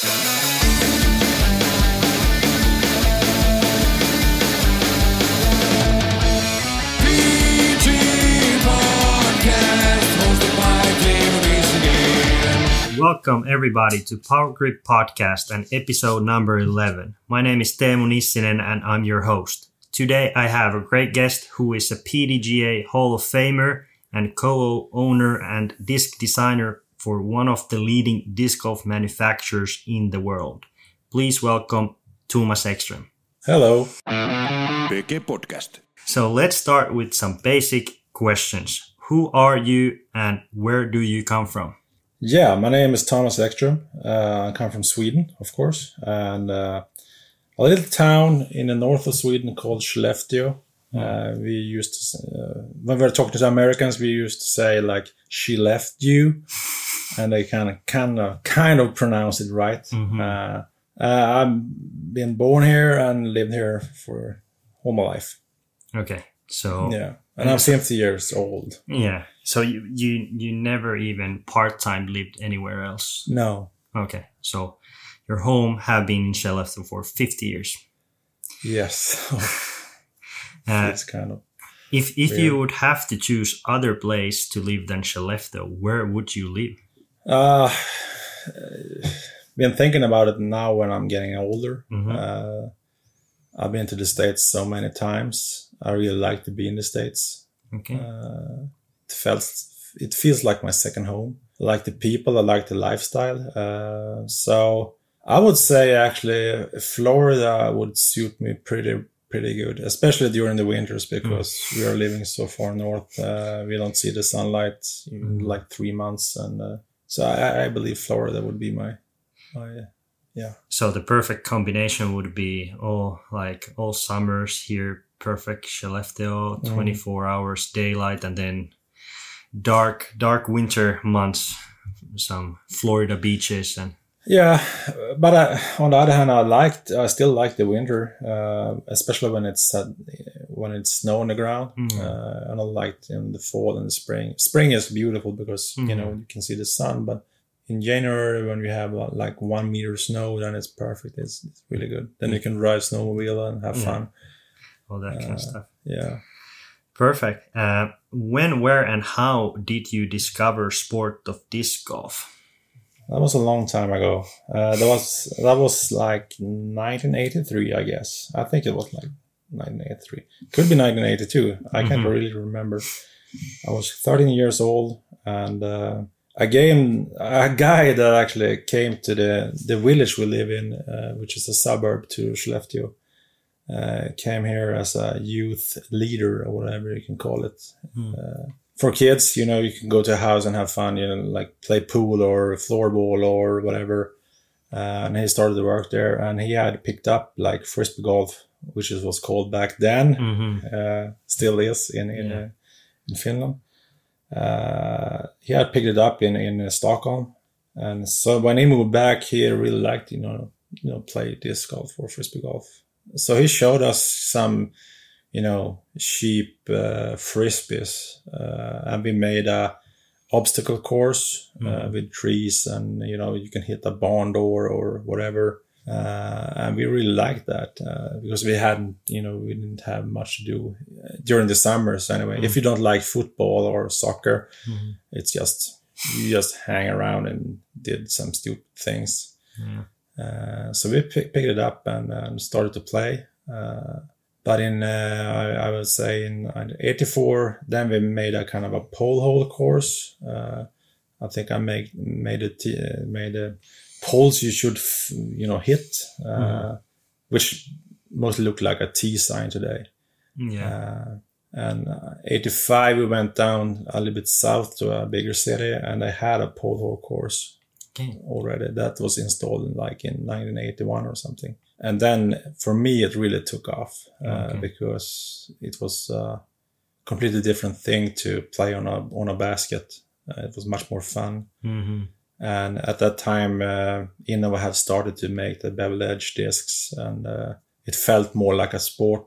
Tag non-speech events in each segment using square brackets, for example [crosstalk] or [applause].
Welcome everybody to Power Grip Podcast and episode number 11. My name is Teemu Nissinen and I'm your host. Today I have a great guest who is a PDGA Hall of Famer and co-owner and disc designer for one of the leading disc golf manufacturers in the world. Please welcome Thomas Ekström. Hello. PG Podcast. So let's start with some basic questions. Who are you and where do you come from? Yeah, my name is Thomas Ekström. Uh, I come from Sweden, of course, and uh, a little town in the north of Sweden called Skellefteå. Uh, we used to, uh, when we were talking to Americans, we used to say like "she left you," and they kind of, kind of, kind of pronounce it right. Uh, uh, I've been born here and lived here for all my life. Okay. So Yeah, and I'm 50 years old. Yeah. So you you you never even part time lived anywhere else. No, Okay. So your home have been in Skellefteå for fifty years. yes, [laughs] Uh, it's kind of. if if weird. you would have to choose other place to live than Skellefteå, where would you live? Uh, been thinking about it now when I'm getting older. Mhm. Uh, I've been to the States so many times. I really like to be in the States. Okay. Uh, it felt, it feels like my second home. I like the people. I like the lifestyle. Uh, so I would say actually Florida would suit me pretty, pretty good, especially during the winters because we are living so far north. Uh, we don't see the sunlight in Mm. like three months. And, uh, so I, I believe Florida would be my, my, yeah. so the perfect combination would be all like all summers here, perfect Mhm. twenty four hours daylight, and then dark dark winter months, some Florida beaches and Yeah, but I, on the other hand, I liked, I still like the winter, uh, especially when it's uh, when it's snow on the ground. Mm. Uh, and I liked in the fall and the spring. Spring is beautiful because you know Mhm. you can see the sun, but in January when we have uh, like one meter snow, then it's perfect. It's, it's really good. Then you can ride snowmobile and have Yeah. fun. all that kind of Uh, stuff. Yeah. Perfect. Uh, when, where, and how did you discover sport of disc golf? That was a long time ago. Uh, that was that was like 1983, I guess. I think it was like 1983. Could be 1982. I can't Mhm. really remember. I was 13 years old, and uh, a game, a guy that actually came to the the village we live in, uh, which is a suburb to Skellefteå, uh, came here as a youth leader or whatever you can call it Hmm. for kids, you know, you can go to a house and have fun, you know, like play pool or floorball or whatever. Uh, and he started to work there, and he had picked up like frisbee golf, which it was called back then, hmm uh, still is in in, Yeah. uh, in Finland. Uh, he had picked it up in in uh, Stockholm, and so when he moved back, he really liked you know you know play disc golf or frisbee golf. So he showed us some you know cheap uh, frisbees, uh, and we made a obstacle course uh, Mhm. with trees, and you know you can hit a barn door or whatever. Uh, and we really liked that uh, because we hadn't, you know, we didn't have much to do uh, during the summers anyway. If you don't like football or soccer, Mhm. it's just you just hang around and did some stupid things. Yeah. Uh, so we pick, picked it up and, and started to play. Uh, but in, uh, I, I would say in '84, then we made a kind of a pole hole course. Uh, I think I make, made it, uh, made a poles you should, f- you know, hit, uh, which mostly look like a T sign today. Yeah. Uh, and uh, 85, we went down a little bit south to a bigger city, and I had a pole hole course already. That was installed in like in 1981 or something. And then for me, it really took off uh, Okay. because it was a completely different thing to play on a on a basket. Uh, it was much more fun. hmm And at that time, uh, Innova had started to make the bevel edge discs, and uh, it felt more like a sport,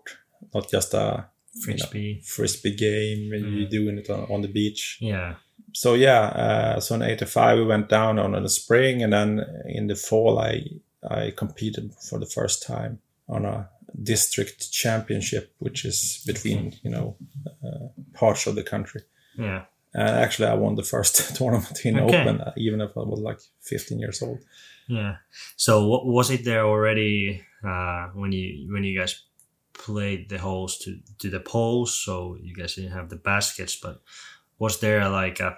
not just a you know, Frisbee. frisbee game when Mm. you're doing it on, on the beach. Yeah. so yeah, uh, so in '85 we went down on in the spring, and then in the fall I I competed for the first time on a district championship, which is between you know uh, parts of the country. Yeah. And actually, I won the first [laughs] tournament in Okay. Open, uh, even if I was like 15 years old. Yeah. So what was it there already uh, when you when you guys played the holes to to the poles? So you guys didn't have the baskets, but was there like a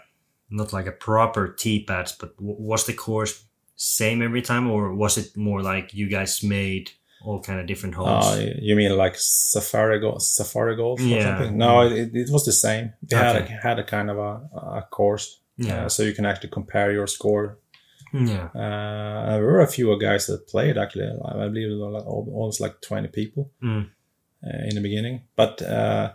not like a proper tee pads, but w- was the course same every time, or was it more like you guys made all kind of different holes? Uh, you mean like safari golf, safari golf or Yeah. something? No, it, it was the same. We had a, had a kind of a, a course, yeah. uh, so you can actually compare your score. yeah. Uh, there were a few guys that played actually. I believe there were like, almost like 20 people Mm. uh, in the beginning. But uh,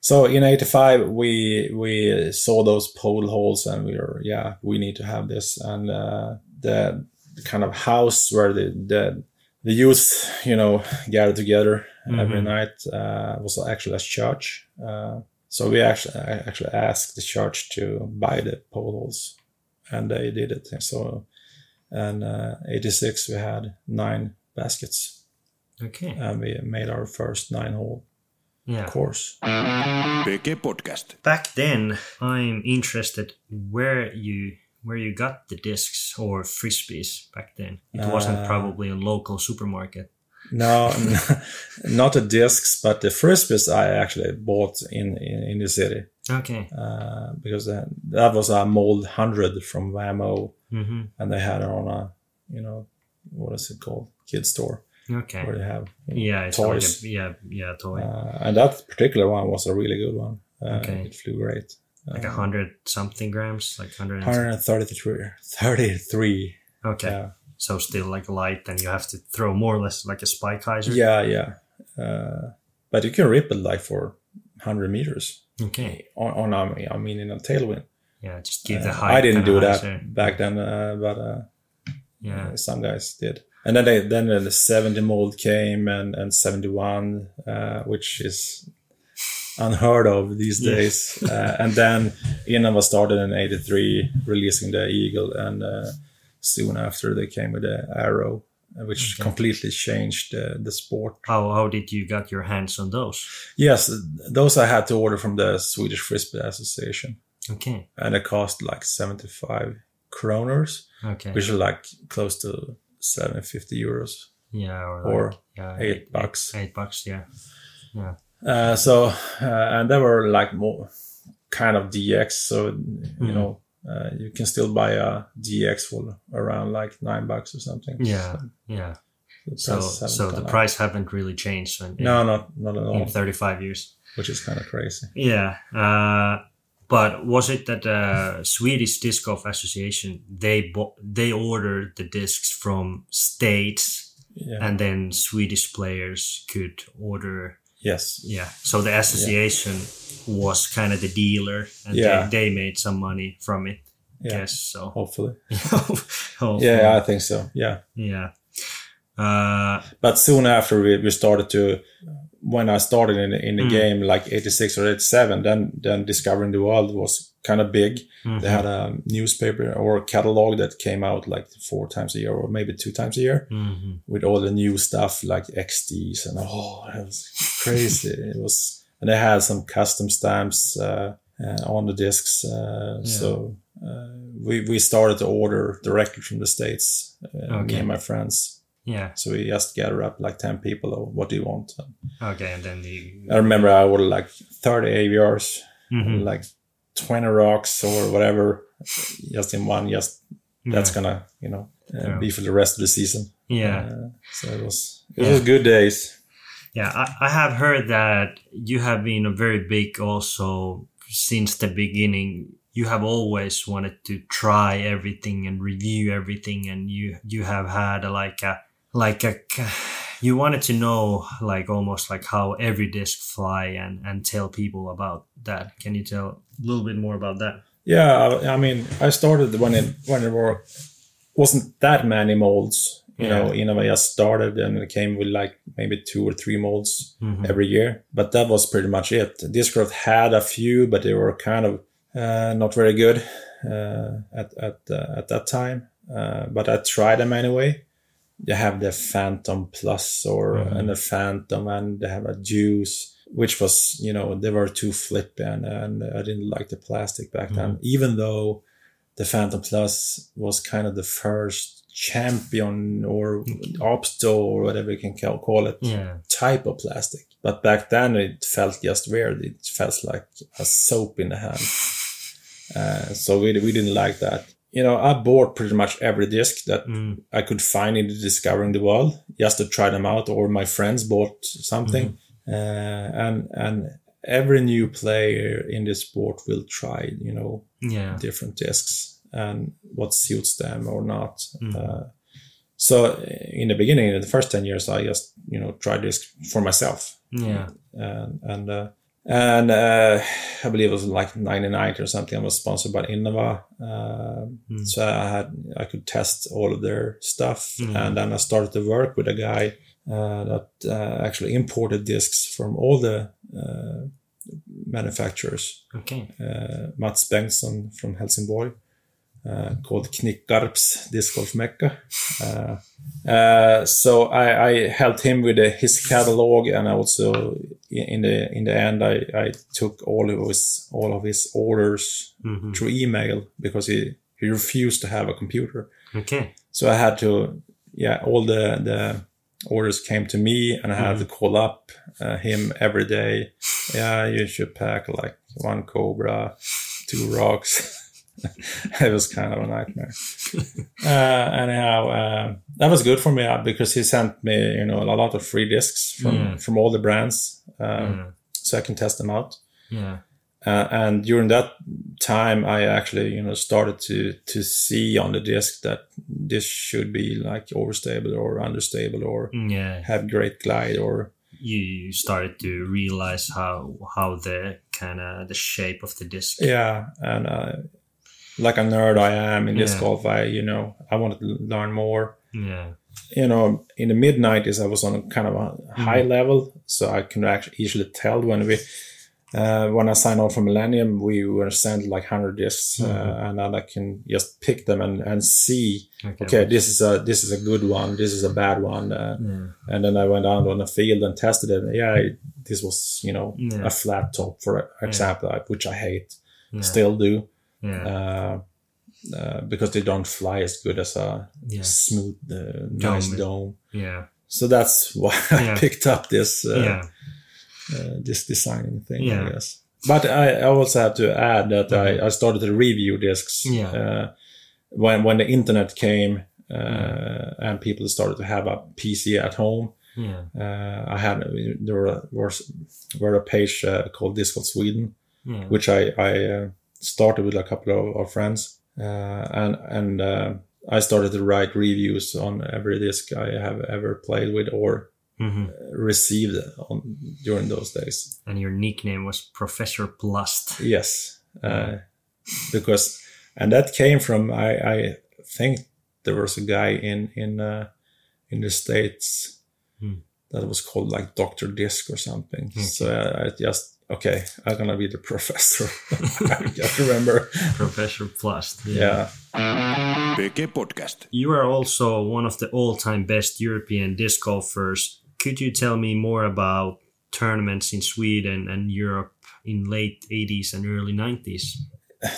so in '85, we we saw those pole holes, and we were yeah, we need to have this. And uh, the, the kind of house where the the the youth, you know, gathered together every Mhm. night uh, was actually a church. Uh, so we actually I actually asked the church to buy the poles, and they did it. So, and uh, '86 we had nine baskets, Okay. and we made our first nine hole Yeah. course. PG Podcast. Back then, I'm interested where you where you got the discs or frisbees back then. It wasn't Uh, probably a local supermarket. No, [laughs] not the discs, but the frisbees I actually bought in in, in the city Okay. uh, because that, that was a mold hundred from Wham-O, hmm and they had it on a you know what is it called kid store Okay. where they have you know, Yeah, it's toys. like a, yeah, yeah, toy. Uh, and that particular one was a really good one. Uh, Okay. It flew great. Like a hundred something grams, like hundred. 133. 33. Okay. Yeah. So still like light, and you have to throw more or less like a spike hyzer. Yeah, yeah. Uh, but you can rip it like for 100 meters Okay. on, on I mean, in a tailwind. Yeah, just give the Uh, height. I didn't do that hyzer. back then, uh, but uh, Yeah. uh, some guys did. And then they, then the 70 mold came and, and 71, uh, which is unheard of these days. [laughs] uh, and then Innova started in 83, releasing the Eagle. And uh, soon after, they came with the Arrow, uh, which Okay. completely changed uh, the sport. How how did you got your hands on those? Yes, those I had to order from the Swedish Frisbee Association. Okay. And it cost like 75 kroners, Okay. which is like close to 750 euros. yeah. Or, or like, yeah, eight bucks. Eight, bucks. Yeah. Yeah. Uh, so, uh, and they were like more kind of DX. So, you Mhm. know, uh, you can still buy a DX for around like nine bucks or something. Yeah. So Yeah. So so the price haven't really changed in, No, not, not at all, in 35 years. which is kind of crazy. Yeah. Uh, but was it that uh, Swedish Disc Golf Association they bought, they ordered the discs from states Yeah. and then Swedish players could order yes. yeah so the association was kind of the dealer and Yeah. they, they made some money from it Yeah. yes so [laughs] Hopefully. Hopefully. Yeah, I think so. Yeah. yeah uh but soon after we, we started to when i started in, in the Mm. game like 86 or 87 then then discovering the world was kind of big mhm. they had a newspaper or a catalog that came out like four times a year or maybe two times a year Mhm. with all the new stuff like xds and oh it was crazy [laughs] it was and they had some custom stamps uh, uh, on the discs uh, so uh, we, we started to order directly from the states uh, me and my friends yeah so we just gather up like 10 people or what do you want? okay and then the I remember I ordered like 30 AVRs, Mhm. like 20 rocks or whatever, just in one. Just that's gonna, you know, uh, Yeah. be for the rest of the season. yeah Uh, so it was, it Yeah. was good days. Yeah, I, I have heard that you have been a very big also since the beginning. You have always wanted to try everything and review everything, and you you have had a, like a like a you wanted to know like almost like how every disc fly and and tell people about that. Can you tell a little bit more about that? Yeah, I, I mean, I started when it when there were wasn't that many molds. You know, you know, I just started and it came with like maybe two or three molds Mhm. every year. But that was pretty much it. Discraft had a few, but they were kind of uh, not very good uh, at at uh, at that time. Uh, but I tried them anyway. They have the Phantom Plus or Mhm. and the Phantom, and they have a Juice, which was you know they were too flippy, and, and I didn't like the plastic back then. Even though the Phantom Plus was kind of the first champion or obsto or whatever you can call call it Yeah. type of plastic. But back then it felt just weird. It felt like a soap in the hand. [laughs] Uh, so we, we didn't like that. You know, I bought pretty much every disc that Mm. I could find in the Discovering the World just to try them out, or my friends bought something. Uh, and and every new player in this sport will try, you know, Yeah. different discs and what suits them or not. Mm. Uh, so in the beginning, in the first 10 years, I just, you know, tried this for myself. Yeah. And, and, uh, and uh, I believe it was like 99 or something. I was sponsored by Innova. Uh, Mm. So I had, I could test all of their stuff. Mm. And then I started to work with a guy uh, that uh, actually imported discs from all the uh, manufacturers Okay. uh, Mats Bengtsson from Helsingborg uh, called Knickarps Disc Golf Mecca. Uh, uh, so I, I helped him with uh, his catalog, and I also in the in the end I, I took all of his all of his orders hmm through email because he he refused to have a computer. Okay. So I had to yeah all the the orders came to me and I had to call up uh, him every day. Yeah, you should pack like one Cobra, two rocks. [laughs] [laughs] it was kind of a nightmare. uh, anyhow, uh, that was good for me uh, because he sent me, you know, a lot of free discs from Yeah. from all the brands, um, Yeah. so I can test them out. Yeah. Uh, and during that time, I actually, you know, started to to see on the disc that this should be like overstable or understable or Yeah. have great glide or You started to realize how how the kind of the shape of the disc. yeah. And uh, like a nerd I am in this Yeah. golf, I you know I wanted to learn more. Yeah. You know, in the mid '90s, I was on a kind of a high level, so I can actually easily tell when we. Uh, when I signed on for Millennium, we were sent like 100 discs, uh, and then I can just pick them and, and see Okay. okay, this is a this is a good one, this is a bad one, uh, Yeah. and then I went out on the field and tested it. Yeah, it, this was you know Yeah. a flat top for example, uh, which I hate, Yeah. still do, Yeah. uh, uh, because they don't fly as good as a Yeah. smooth, uh, nice Dome. dome. Yeah. So that's why [laughs] I Yeah. picked up this uh, Yeah. uh, this designing thing, Yeah. I guess. But I, I also have to add that I, I started to review discs Yeah. uh, when when the internet came uh, and people started to have a PC at home. Yeah. Uh, I had there were, was were a page uh, called Disc Golf Sweden, which I I uh, started with a couple of, of friends, uh, and and uh, I started to write reviews on every disc I have ever played with or hmm received on during those days. And your nickname was Professor Plust. Yes, uh, because and that came from I, I think there was a guy in in uh, in the states Hmm. that was called like Doctor Disc or something. So I, I just okay, I'm gonna be the professor. [laughs] I can't remember. Professor Plust. Yeah, PG Podcast. You are also one of the all-time best European disc golfers. Could you tell me more about tournaments in Sweden and Europe in late 80s and early 90s?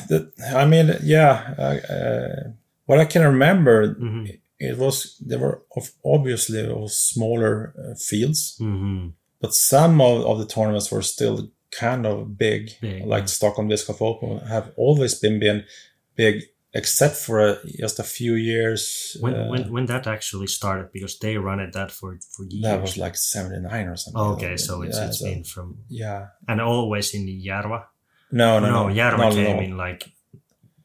that, I mean, yeah. Uh, uh, what I can remember, hmm it was there were of obviously was smaller uh, fields. hmm but some of, of the tournaments were still kind of big, Big, like yeah. Stockholm Disc Golf Open have always been been big, except for a, just a few years. When, uh, when when that actually started, because they run it that for for years. that was like seventy nine or something. Oh, okay, so it's yeah, it's so- been from yeah. and always in Järva. No, no, no, no. No, came no. in like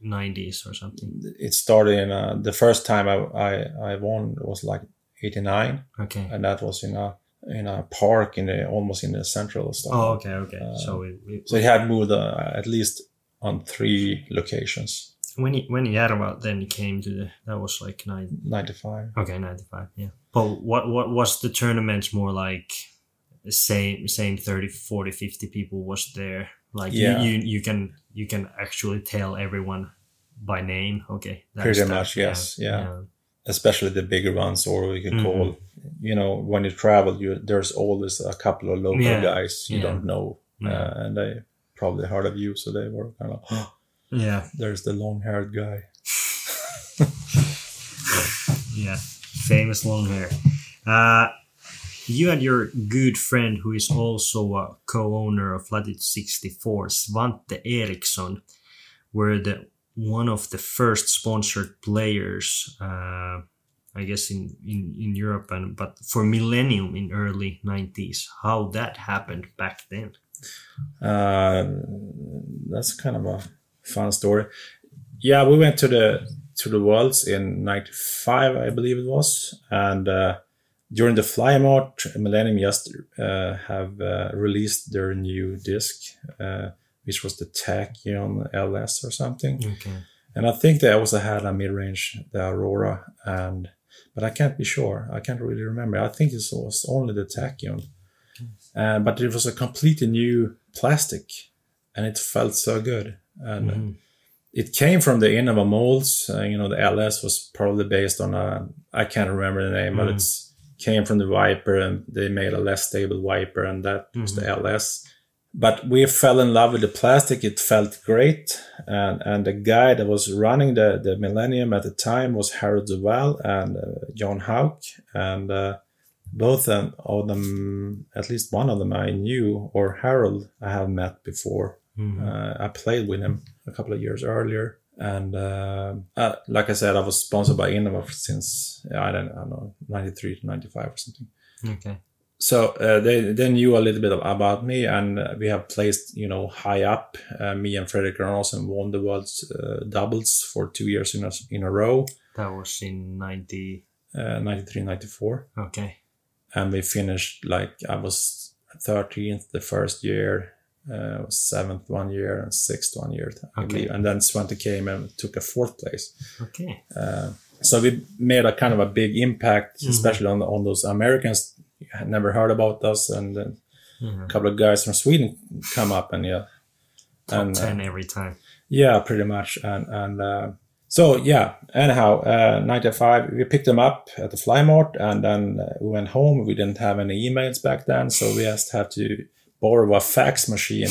90s or something. It started in uh, the first time I, I I won was like eighty nine, Okay. and that was in a in a park in the almost in the central Stockholm. Oh, okay, okay. so it, it, So it had moved uh, at least on three locations. when he, when Järva then came to the that was like nine. Ninety five. Okay, 95. Yeah. But what what was the tournaments more like? Same same 30, 40, 50 people was there. Like Yeah. you, you you can you can actually tell everyone by name. Okay, that's Pretty much, yes, yeah. Especially the bigger ones, or you can call. Mm-hmm. You know, when you travel, you there's always a couple of local Yeah, guys you yeah. don't know, Yeah. uh, and they probably heard of you, so they were kind of, yeah, there's the long-haired guy. [laughs] yeah, famous long hair. Uh, you and your good friend, who is also a co-owner of Latitude 64, Svante Eriksson, were the one of the first sponsored players, uh, I guess in, in, in Europe, and but for Millennium in early 90s. How that happened back then? Uh, that's kind of a fun story. Yeah, we went to the to the Worlds in '95, I believe it was, and uh, during the Fly Millennium just uh, have uh, released their new disc, uh, which was the Tachyon LS or something. Okay. And I think they also had a mid-range, the Aurora, and but I can't be sure. I can't really remember. I think it was only the Tachyon, uh, but it was a completely new plastic, and it felt so good. And Mhm. it came from the Innova molds. Uh, you know, the LS was probably based on a I can't remember the name, but Mhm. it's came from the Viper, and they made a less stable Viper, and that was the LS but we fell in love with the plastic. It felt great, and and the guy that was running the the Millennium at the time was Harold Duval and uh, John Hauk, and uh, both of them, at least one of them, I knew, or Harold, I have met before. Mhm. Uh, I played with him a couple of years earlier. And uh, uh, like I said, I was sponsored by Innova since I don't, I don't know, 93 to 95 or something Okay. So uh, they they knew a little bit about me, and uh, we have placed you know high up. Uh, me and Fredrik Granåsen won the world's uh, doubles for two years in a in a row, That was in 90. uh, 93, 94. Okay. and we finished like I was 13th the first year, uh, seventh one year, and sixth one year, I Okay. believe. And then Svante came and took a fourth place. Okay. So we made a kind of a big impact, Mhm. especially on on those Americans. Had never heard about us, and then Mhm. a couple of guys from Sweden come up and yeah, Top and uh, 10 every time. yeah, pretty much. And and uh, so yeah. Anyhow, uh, '95 we picked them up at the Fly Mart, and then uh, we went home. We didn't have any emails back then, so we just had to borrow a fax machine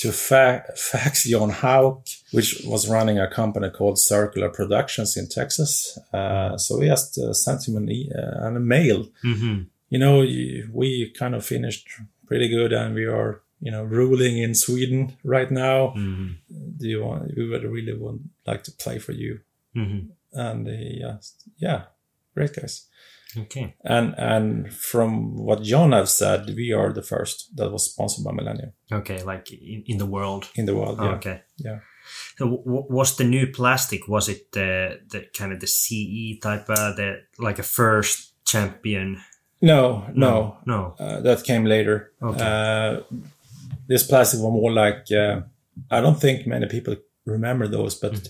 to fa- fax John Hauk, which was running a company called Circular Productions in Texas. Uh, so we just uh, sent him an, e- uh, an mail hmm you know, we kind of finished pretty good and we are, you know, ruling in Sweden right now. hmm Do you want, we would really would like to play for you. hmm And uh, yeah, great guys. Okay. And, and from what John have said, we are the first that was sponsored by Millennium Okay. Like in, in the world. in the world. Yeah. Okay. Yeah. So w- was the new plastic? Was it the the kind of the CE type, uh, the like a first champion? No, no, no. Uh, that came later. Okay. Uh, this plastic was more like uh, I don't think many people remember those, but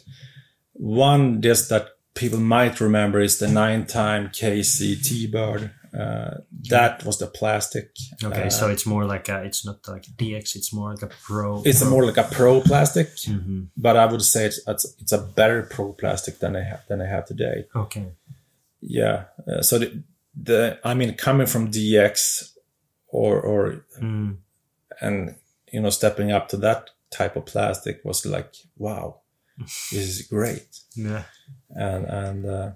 one disc that people might remember is the nine-time KC T-Bird. Uh, that was the plastic. Okay, Uh, so it's more like a, it's not like a DX, it's more like a pro. it's a more like a pro plastic, hmm but I would say it's it's, it's a better pro plastic than I have than I have today. Okay. Yeah. Uh, so the, the I mean coming from DX or or Mm. and you know stepping up to that type of plastic was like wow this is great [laughs] Yeah. and and uh,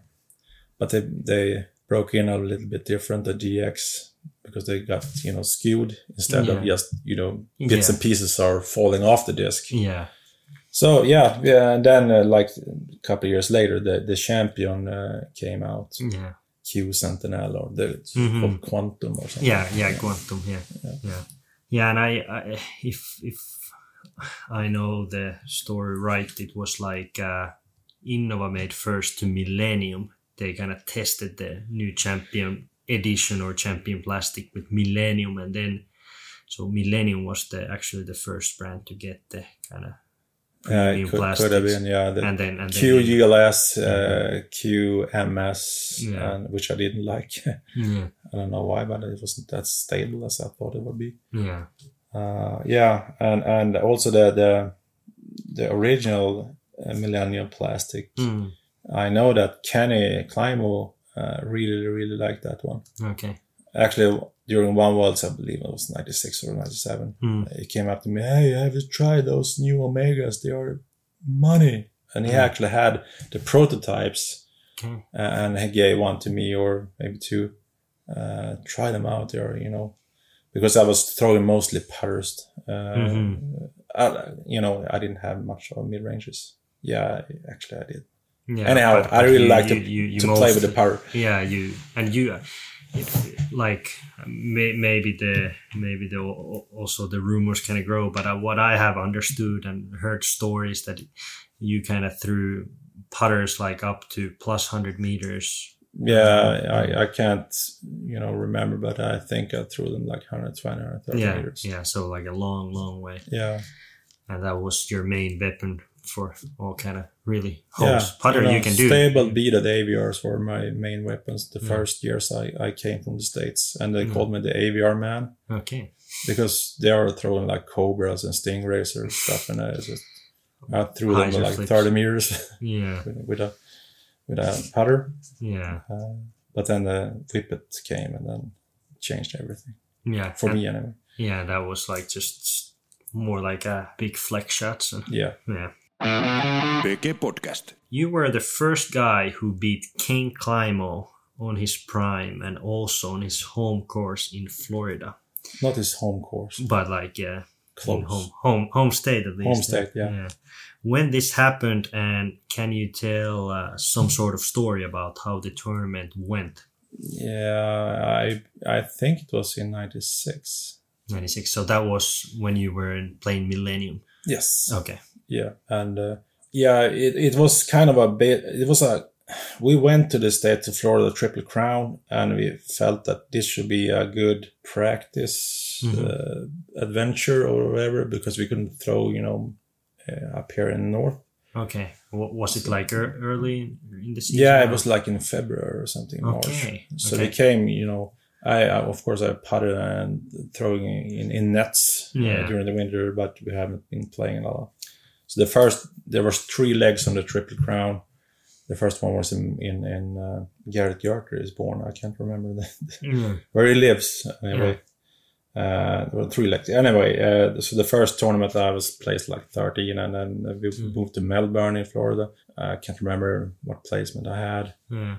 but they they broke in a little bit different the dx because they got you know skewed instead of just you know bits Yeah. and pieces are falling off the disc Yeah. so yeah yeah and then uh, like a couple of years later the the champion uh, came out Yeah. Q sentinel or the Mhm. called quantum or something Yeah. Yeah. Quantum. Yeah. Yeah. Yeah. and I, I, if if I know the story right, it was like uh, Innova made first to Millennium. They kind of tested the new champion edition or champion plastic with Millennium, and then so Millennium was the actually the first brand to get the kind of yeah premium it could, could have been yeah the, and then and then QGLS, uh, QMS, Yeah. and, which I didn't like. [laughs] yeah, I don't know why, but it wasn't that stable as I thought it would be. yeah, Uh, yeah, and and also the the the original uh, Millennium Plastic. Mm. I know that Kenny Climo uh, really, really liked that one. Okay. Actually, during one Worlds, I believe it was 96 or 97, Mm. he came up to me, Hey, have you tried those new Omegas? They are money. And he Mm. actually had the prototypes uh, and he gave one to me or maybe two. Uh, try them out there, you know, because I was throwing mostly putters. Uh, Mhm. I, you know, I didn't have much of mid ranges. Yeah, actually, I did. Yeah. Anyhow, but- I really you- like to, you- you- to play with the putter. Yeah, you and you uh, like may, maybe the maybe the also the rumors kind of grow, but uh, what I have understood and heard stories that you kind of threw putters like up to plus hundred meters. Yeah, I, I can't, you know, remember, but I think I threw them like 120 or 130 Yeah, meters. yeah. So like a long, long way, Yeah. and that was your main weapon for all kind of really Yeah, holes putter you, you, know, can do. Stable beaded AVRs were my main weapons the Mm. first years I, I came from the States. And they Mm. called me the AVR man Okay. because they are throwing like cobras and stingrays or stuff. And I just, I threw them like flips. 30 meters [laughs] Yeah. with, with a, with a putter. Yeah. Uh, but then the whippet came and then changed everything Yeah. for and- me anyway. Yeah, that was like just more like a big flex shots and Yeah. yeah. PG Podcast. You were the first guy who beat King Climo on his prime and also on his home course in Florida. Not his home course. But like yeah, Close. home home home state at least. Home state, yeah. When this happened, and can you tell uh, some sort of story about how the tournament went? Yeah, I I think it was in '96. Ninety six. So that was when you were playing Millennium. Yes. Okay. Yeah, and uh, yeah, it, it was kind of a bit. It was a. We went to the state to Florida Triple Crown, and we felt that this should be a good practice Mhm. uh, adventure or whatever because we couldn't throw, you know, uh, up here in the north. Okay. Wa- Was it like ear- early in the season? Yeah, it was like in February or something, March. So okay. we came, you know. I, I of course I putted and throwing in, in nets uh, Yeah. during the winter, but we haven't been playing a lot. So the first there was three legs on the triple crown. The first one was in in, in uh, Garrett Yarker is born. I can't remember the, Mm. where he lives anyway. Uh, there were three legs. Anyway, uh, so the first tournament I was placed like 13, and then we Mm. moved to Melbourne in Florida. I can't remember what placement I had Yeah.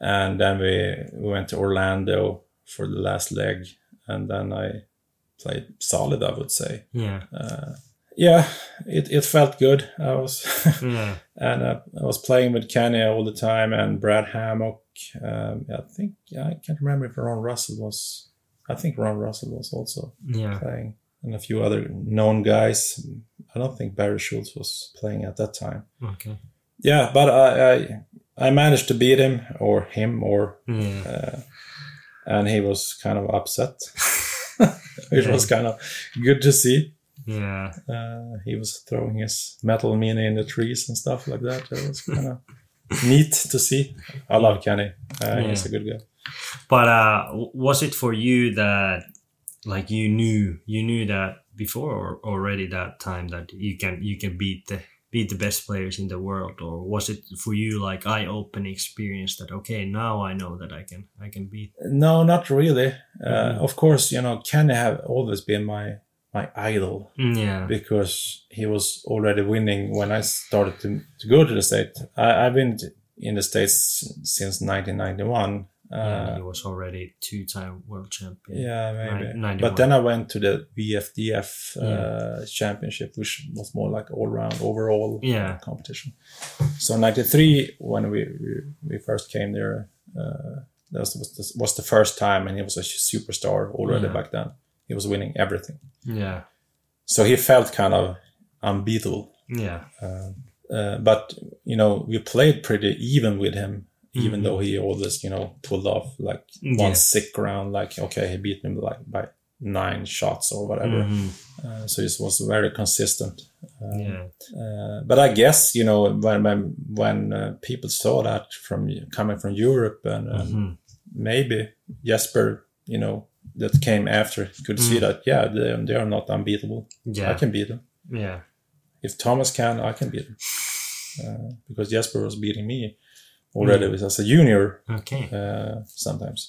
and then we, we went to Orlando for the last leg, and then I played solid, I would say. Yeah. Uh, yeah, it, it felt good. I was Yeah. [laughs] and uh, I was playing with Kenny all the time, and Brad Hammock. Um, I think yeah, I can't remember if Ron Russell was. I think Ron Russell was also Yeah. playing, and a few other known guys. I don't think Barry Schultz was playing at that time. Okay. Yeah, but I I, I managed to beat him or him or Yeah. uh, and he was kind of upset, [laughs] which was kind of good to see. Yeah. Uh, he was throwing his metal mini in the trees and stuff like that. It was kind of [laughs] neat to see. I love Kenny. Uh, He's a good guy. But uh, was it for you that, like, you knew you knew that before or already that time that you can you can beat the beat the best players in the world, or was it for you like eye opening experience that okay now I know that I can I can beat No, not really. Uh, Mhm. Of course, you know Kenny have always been my my idol Mm, yeah because he was already winning when I started to to go to the state. I, I've been in the states since 1991. yeah, Uh, he was already two time world champion Yeah, maybe. 91. but then I went to the WFDF uh, Yeah. championship, which was more like all round overall Yeah. competition. So '93, when we, we we first came there, uh, that was, was, the, was the first time, and he was a superstar already Yeah. back then. He was winning everything, yeah so he felt kind of unbeatable. yeah Uh, but you know, we played pretty even with him, even Mhm. though he always, you know, pulled off like Yeah. one sick round. Like, okay, he beat me like by nine shots or whatever. Mhm. Uh, so he was very consistent. yeah Uh, but I guess you know when when, when uh, people saw that from coming from Europe and uh, Mhm. maybe Jesper, you know, that came after could see Mm. that yeah they, they are not unbeatable. Yeah, I can beat them. yeah if Thomas can, I can beat him. Uh, because Jesper was beating me already Mm. as a junior Okay. uh, sometimes.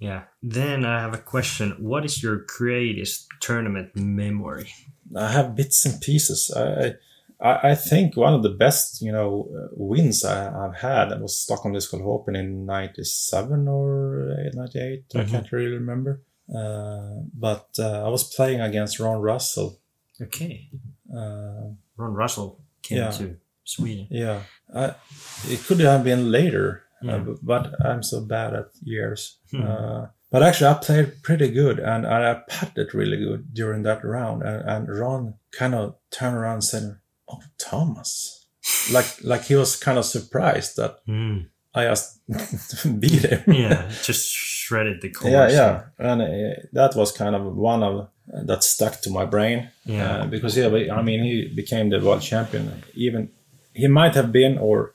Yeah. Then I have a question. What is your greatest tournament memory? I have bits and pieces. I, I, I think one of the best, you know, uh, wins I, I've had was Stockholm Disc Golf Open in '97 or '98. I Mhm. can't really remember. Uh, but uh, I was playing against Ron Russell. Okay. Uh, Ron Russell came Yeah. to Sweden. yeah, I, it could have been later, Yeah. uh, but I'm so bad at years. Hmm. Uh, but actually, I played pretty good, and, and I putted really good during that round. And, and Ron kind of turned around and said, "Oh, Thomas," like like he was kind of surprised that Mm. I just [laughs] beat him. Yeah. Just shredded the course. yeah, yeah, and uh, that was kind of one of that stuck to my brain. Yeah. Uh, because yeah, I mean, he became the world champion. Even he might have been or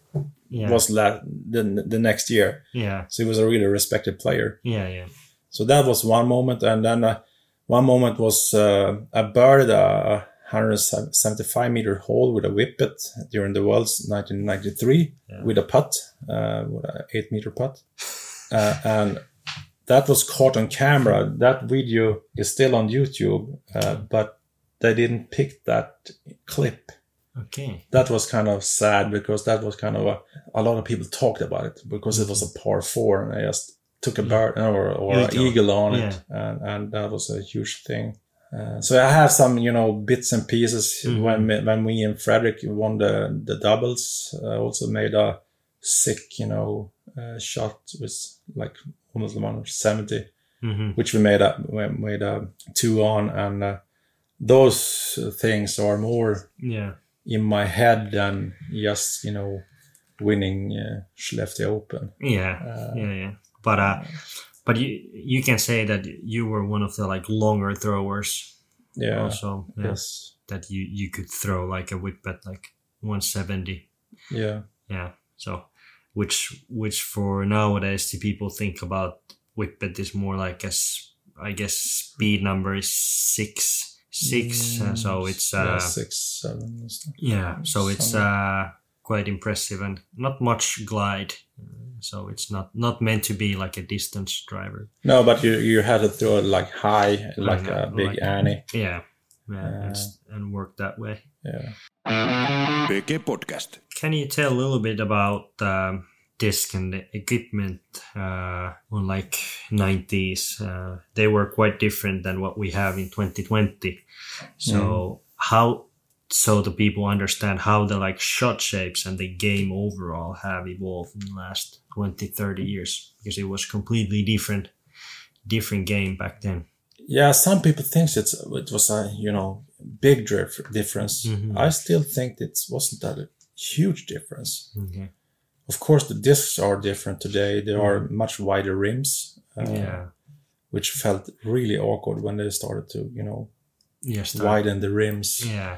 yeah. was la- the the next year. yeah. So he was a really respected player. Yeah. Yeah. So that was one moment, and then uh, one moment was uh, I bird a 175 meter hole with a whippet during the Worlds 1993 Yeah. with a putt, uh, with an eight meter putt, [laughs] uh, and that was caught on camera. That video is still on YouTube, uh, but they didn't pick that clip. Okay. That was kind of sad because that was kind of a, a lot of people talked about it because it was a par four and I just took a bird or, or an Eagle. on Yeah. it and, and that was a huge thing. Uh, so I have some, you know, bits and pieces Mhm. when when we and Frederick won the the doubles. I also made a sick, you know, uh, shot with like almost 170 hmm which we made up we made a two on and uh, those things are more Yeah. in my head than just you know winning uh, Skellefteå Open. Yeah. Uh, yeah. Yeah. But uh, but you you can say that you were one of the like longer throwers. yeah. Also. Yeah. Yes. That you you could throw like a whip at like 170. Yeah. Yeah. So, which which for nowadays, the people think about Whippet is more like a, I guess speed number is six six. uh, so it's uh, yeah, six seven. yeah. So it's uh quite impressive and not much glide. So it's not not meant to be like a distance driver. No, but you you had to throw it like high, like Like, a big like- Annie. Yeah. Yeah, and, s- and work that way. Yeah. PG Podcast. Can you tell a little bit about um, disc and the equipment uh, on like 90s? Uh, they were quite different than what we have in 2020. So how so the people understand how the like shot shapes and the game overall have evolved in the last 20 30 years because it was completely different different game back then Yeah, some people think it's it was a you know big dif- difference. Mhm. I still think it wasn't that a huge difference. okay Of course, the discs are different today. There are much wider rims, uh, yeah which felt really awkward when they started to you know yes widen the rims. yeah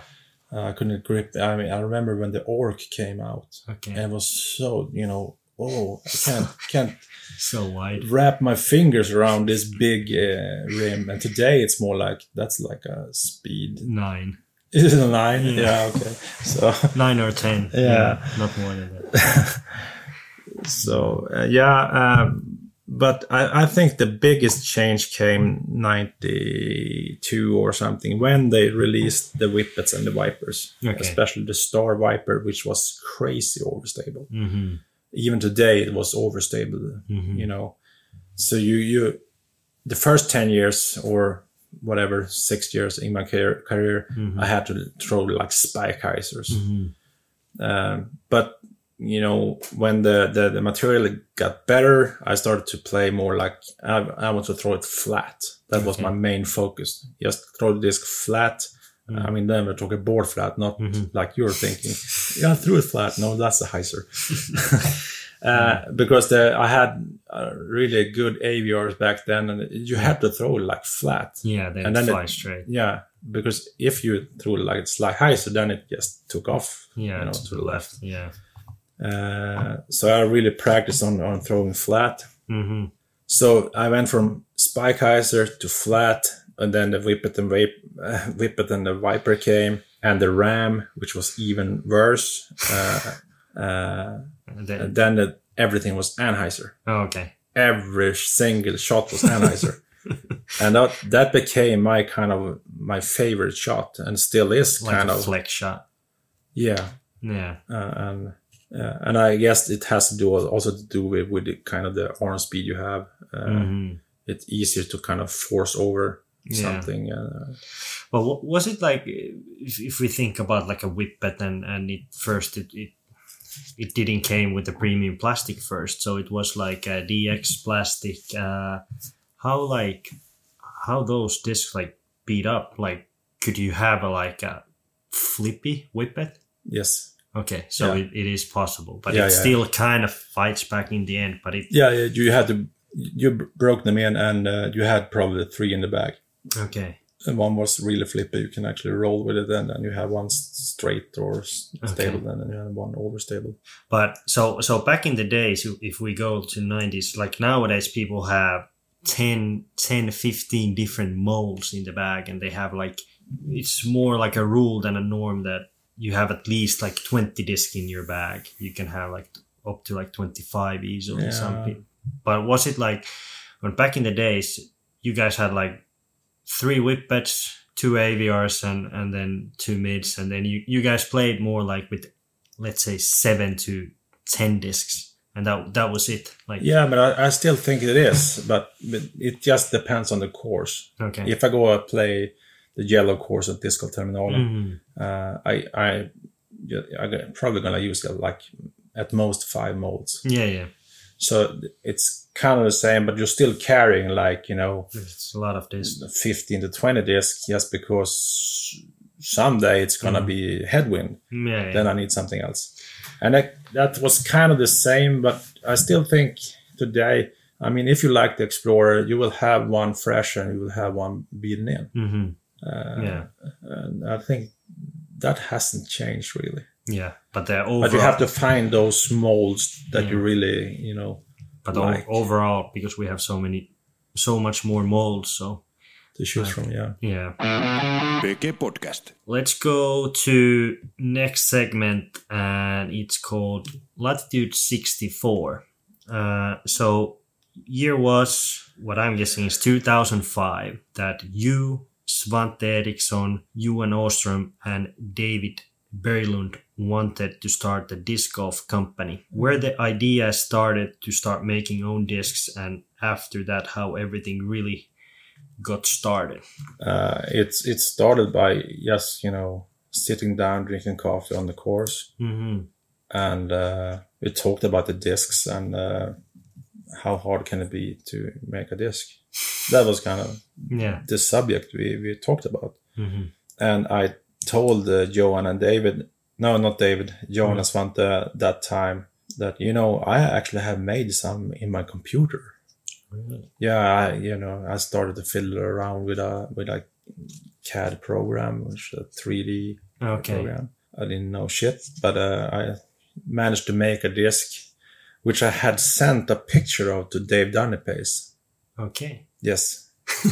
Uh, I couldn't grip. I mean, I remember when the Orc came out, okay and it was so you know, oh, I can't can't [laughs] so wide wrap my fingers around this big uh, rim. And today it's more like that's like a speed. nine [laughs] Is it a nine? Yeah. Yeah. Okay. So [laughs] nine or ten. Yeah. not more than that. so uh, yeah. Um, but I, I think the biggest change came '92 or something when they released the Whippets and the Vipers, Okay. especially the Star Viper, which was crazy overstable. hmm even today it was overstable hmm you know? So you you the first 10 years or whatever six years in my career, career Mhm. i had to throw like spike hyzers hmm um, but you know when the, the the material got better i started to play more like i, I want to throw it flat. That was my main focus. Just throw the disc flat Mm. I mean, then we're talking board flat, not Mhm. like you're thinking. Yeah, I threw it flat. No, that's a hyzer. [laughs] uh, because the, I had uh, really good AVRs back then, and you had to throw it like flat. Yeah, then And then fly it- straight. Yeah, because if you threw it like it's like hyzer, then it just took off. Yeah, you know, to, the left. Yeah. Uh, so I really practiced on, on throwing flat. hmm So I went from spike hyzer to flat, and then the whippet and vape, uh, whippet and the viper came. and the ram, which was even worse. Uh, uh, And then- and then the, everything was an hyzer. oh, okay. Every single shot was an hyzer. [laughs] and that, that became my kind of my favorite shot and still is Like kind a of flex shot. yeah Yeah. uh, and uh, and I guess it has to do also to do with, with the kind of the arm speed you have. Uh, Mhm. It's easier to kind of force over Yeah. something. Uh, Well, was it like if, if we think about like a whippet and and it first it, it it didn't came with the premium plastic first, so it was like a DX plastic. Uh, how like how those discs like beat up? Like, could you have a like a flippy whippet? yes. Okay, so Yeah. it, it is possible, but Yeah, it yeah. still kind of fights back in the end. But it Yeah, yeah, you had to you broke them in, and uh, you had probably three in the bag. Okay, And one was really flippy. You can actually roll with it, and then you have one straight or s- Okay. stable, and then you have one overstable. But so so back in the days, if we go to 90s, like nowadays, people have 10, 10, 15 different molds in the bag, and they have like it's more like a rule than a norm that you have at least like 20 disc in your bag. You can have like up to like 25 easily. Yeah. Some people. But was it like when back in the days, you guys had like three whip whippets, two AVRs, and and then two mids, and then you you guys played more like with let's say seven to ten discs, and that that was it. Like Yeah, but I, I still think it is, [laughs] but, but it just depends on the course. okay, If I go and play the yellow course at Disco Terminalen, Mhm. uh, I I I'm probably gonna use like at most five molds. yeah, yeah, So it's kind of the same, but you're still carrying like you know it's a lot of discs. 15 to 20 discs just because someday it's gonna Mhm. be headwind. Yeah, yeah. Then I need something else, and that, that was kind of the same. But I still think today. I mean, if you like the Explorer, you will have one fresh and you will have one beaten in. hmm Uh, yeah, And I think that hasn't changed really. Yeah. But the overall, But you have to find those molds that Yeah. you really, you know, but like- overall, because we have so many, so much more molds. So to choose from. Yeah. yeah. PG Podcast. Let's go to next segment, and it's called Latitude 64. Uh, so year was what I'm guessing is 2005 that you, Svante Eriksson, Johan Åström, and David Berglund wanted to start the disc golf company. Where the idea started to start making own discs, and after that, how everything really got started. Uh, it's it started by just you know sitting down drinking coffee on the course hmm and uh, we talked about the discs and uh, how hard can it be to make a disc that was kind of Yeah. the subject we, we talked about hmm and i told uh, johan and david no not david johan and svante that time that you know i actually have made some in my computer Really? yeah I, you know i started to fiddle around with a with a cad program which is a 3d Okay. program. I didn't know shit, but uh, I managed to make a disc, which I had sent a picture of to Dave Dunipace. Okay. Yes. [laughs]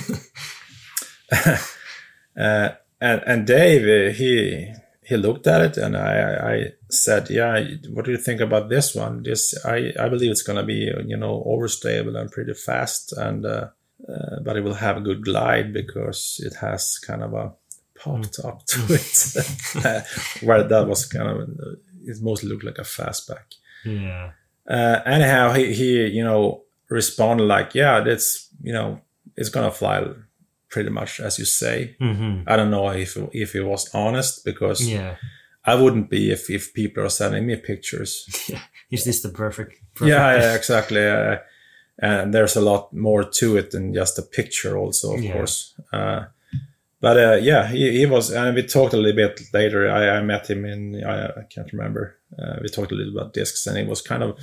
[laughs] uh, and and Dave, uh, he he looked at it, and I I said, yeah, what do you think about this one? This I I believe it's gonna be you know overstable and pretty fast, and uh, uh, but it will have a good glide because it has kind of a pop top to it, [laughs] where that was kind of it mostly looked like a fastback. Yeah. Uh, anyhow, he, he, you know, responded like, yeah, that's, you know, it's going to fly pretty much as you say. hmm I don't know if, if he was honest because Yeah. I wouldn't be if, if people are sending me pictures. [laughs] Is this the perfect? perfect yeah, yeah, [laughs] exactly. Uh, and there's a lot more to it than just a picture also, of Yeah. course. Uh, but uh, yeah, he, he was, and we talked a little bit later. I, I met him in, I, I can't remember. Uh, we talked a little about discs, and he was kind of,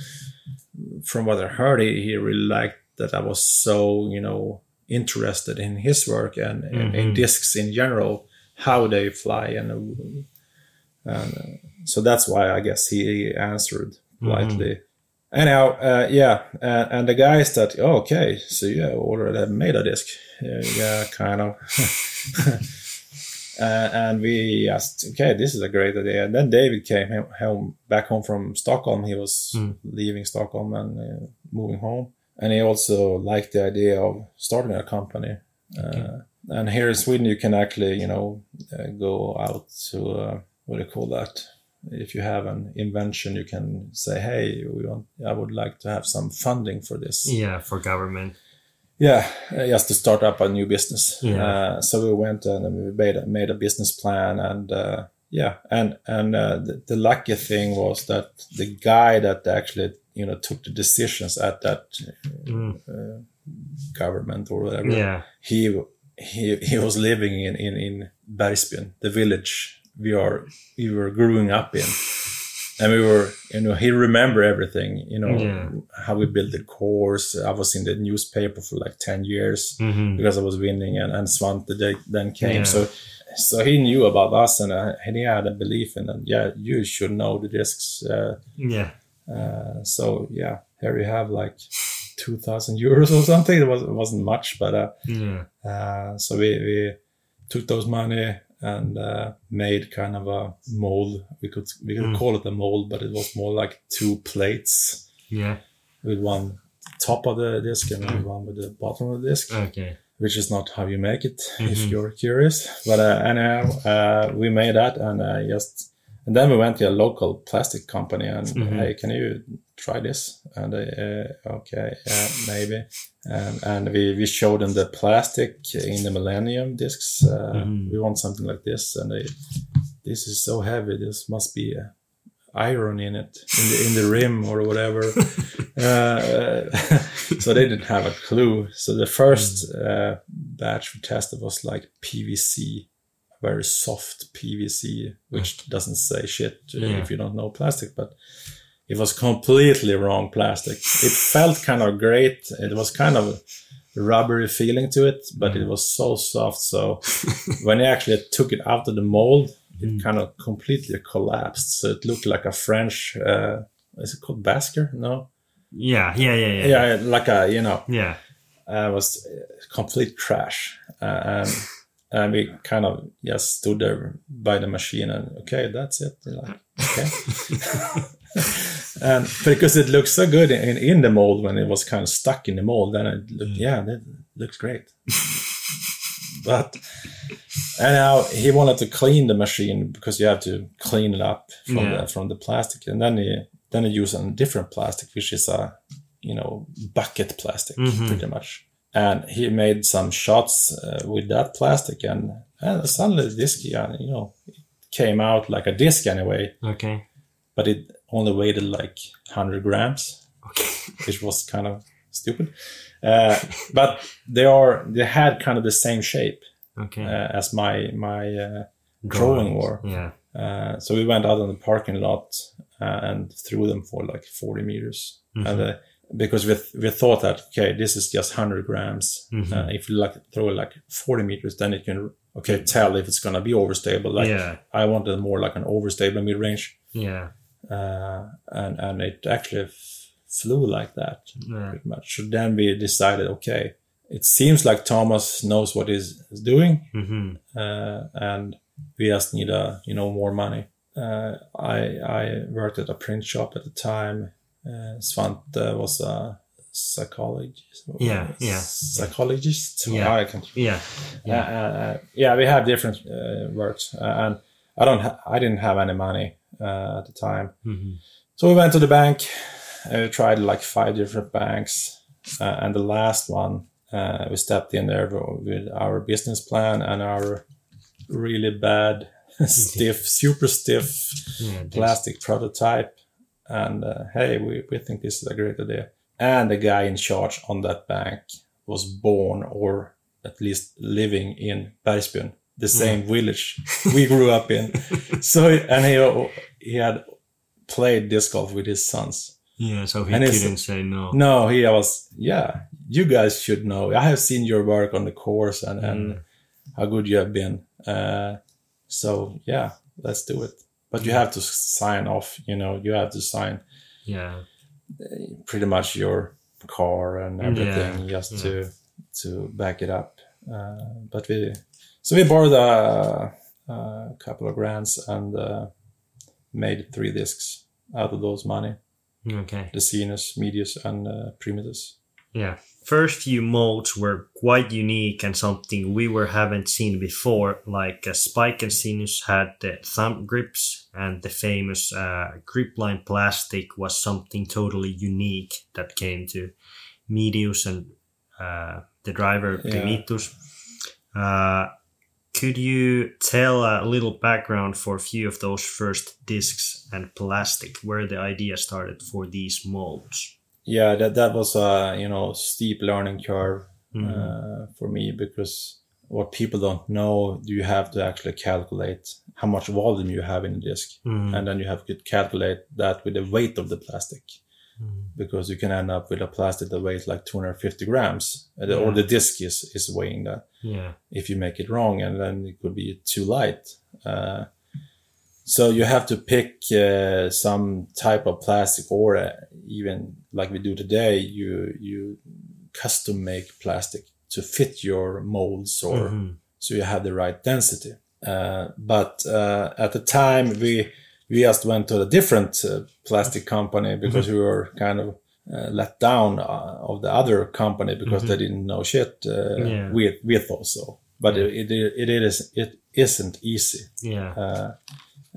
from what I heard, he, he really liked that I was so, you know, interested in his work and in, in discs in general, how they fly, and, and uh, so that's why I guess he answered politely. Anyhow, uh, yeah, uh, and the guys that oh, okay, so you already have made a disc, yeah, yeah kind of. [laughs] Uh, and we asked, okay, this is a great idea. And then David came home, home back home from Stockholm. He was Mm. leaving Stockholm and uh, moving home. And he also liked the idea of starting a company. Uh, and here in Sweden, you can actually, you know, uh, go out to uh, what do you call that? If you have an invention, you can say, "Hey, we want, I would like to have some funding for this." Yeah, for government. Yeah, uh, just to start up a new business. Yeah. Uh, so we went and we made a, made a business plan, and uh, yeah, and and uh, the, the lucky thing was that the guy that actually you know took the decisions at that Mm. uh, government or whatever, Yeah. he he he was living in in in Bergsbyn, the village we are we were growing up in. And we were, you know, he remember everything, you know, Yeah. how we built the course. I was in the newspaper for like 10 years hmm because I was winning and, and Svante they then came. Yeah. So so he knew about us and, uh, and he had a belief in it. Yeah, you should know the discs. Uh, Yeah. Uh, so yeah, here you have like 2000 euros or something. It, was, it wasn't much, but uh, Yeah. uh, so we, we took those money and uh, made kind of a mold. We could we could Mm. call it a mold, but it was more like two plates Yeah. with one top of the disc and Mm. one with the bottom of the disc Okay. which is not how you make it if Mhm. you're curious. But uh, anyhow, uh, we made that and uh, just and then we went to a local plastic company and Mhm. hey, can you try this? And they, uh, okay, yeah, maybe. And and we we showed them the plastic in the Millennium discs. Uh, Mhm. We want something like this, and they this is so heavy. This must be. Uh, iron in it in the in the rim or whatever [laughs] uh, so they didn't have a clue so the first uh, batch we tested was like pvc very soft pvc which doesn't say shit Yeah. if you don't know plastic but it was completely wrong plastic it felt kind of great it was kind of rubbery feeling to it but it was so soft so [laughs] when I actually took it out of the mold it Mm. kind of completely collapsed so it looked like a french uh, is it called basker no Yeah. Yeah. Yeah. Yeah. yeah, like a you know Yeah. uh, was complete trash uh, and and we kind of just stood there by the machine and okay that's it. We're like okay. [laughs] And because it looked so good in, in the mold when it was kind of stuck in the mold then it looked yeah that looks great. But anyhow he wanted to clean the machine because you have to clean it up from Yeah. the from the plastic. And then he then he used a different plastic which is a you know bucket plastic Mhm. pretty much and he made some shots uh, with that plastic and, and suddenly the disc you know it came out like a disc anyway Okay. but it only weighed like 100 grams Okay. [laughs] which was kind of stupid uh, but they are they had kind of the same shape Okay. uh, as my my uh, drawing war. Yeah. uh, so we went out on the parking lot uh, and threw them for like 40 meters Mhm. and uh, because we, th- we thought that okay this is just 100 grams Mhm. uh, if you like throw it like 40 meters then it can okay tell if it's gonna be overstable like yeah. i wanted more like an overstable mid-range Yeah. uh, and and it actually f- flew like that Yeah. pretty much so then we decided okay it seems like thomas knows what he's, he's doing hmm uh, and we just need a you know more money. Uh, I I worked at a print shop at the time. Uh, Svante was a psychologist. Yeah, yeah. Psychologist. Yeah. I can. Yeah. Yeah, uh, uh, yeah. We have different uh, works, uh, and I don't. Ha- I didn't have any money uh, at the time, hmm so we went to the bank. And we tried like five different banks, uh, and the last one uh, we stepped in there with our business plan and our really bad, [laughs] [laughs] stiff, super stiff Yeah. plastic prototype. And uh, hey, we, we think this is a great idea. And the guy in charge on that bank was born or at least living in Bergsbyn, the same village we grew up in. [laughs] So, and he, he had played disc golf with his sons. Yeah. So he and couldn't say no. No, he was, yeah, you guys should know. I have seen your work on the course and, and how good you have been. Uh, so, yeah, let's do it. But you have to sign off, you know, you have to sign Yeah. pretty much your car and everything Yeah, just yeah. to to back it up. Uh, but we, so we borrowed a uh, a couple of grants, and uh, made three discs out of those money: Okay. the Sinus, Medius, and uh, Primitus. Yeah. First few molds were quite unique and something we were haven't seen before. Like uh, Spike and Sinus had the thumb grips, and the famous uh, grip line plastic was something totally unique that came to Medius and uh, the driver Yeah. Uh, could you tell a little background for a few of those first discs and plastic, where the idea started for these molds? Yeah, that that was a you know steep learning curve Mhm. uh, for me because what people don't know, you have to actually calculate how much volume you have in the disc, Mhm. and then you have to calculate that with the weight of the plastic. Mhm. because you can end up with a plastic that weighs like 250 grams, the- or the disc is, is weighing that Yeah. if you make it wrong, and then it could be too light. Uh, so you have to pick uh, some type of plastic, or uh, even like we do today, you you custom make plastic to fit your molds, or Mhm. so you have the right density. Uh, but uh, at the time, we we just went to a different uh, plastic company because we were kind of uh, let down uh, of the other company because they didn't know shit. Uh, Yeah. We we thought so, but it, it it is it isn't easy. Yeah.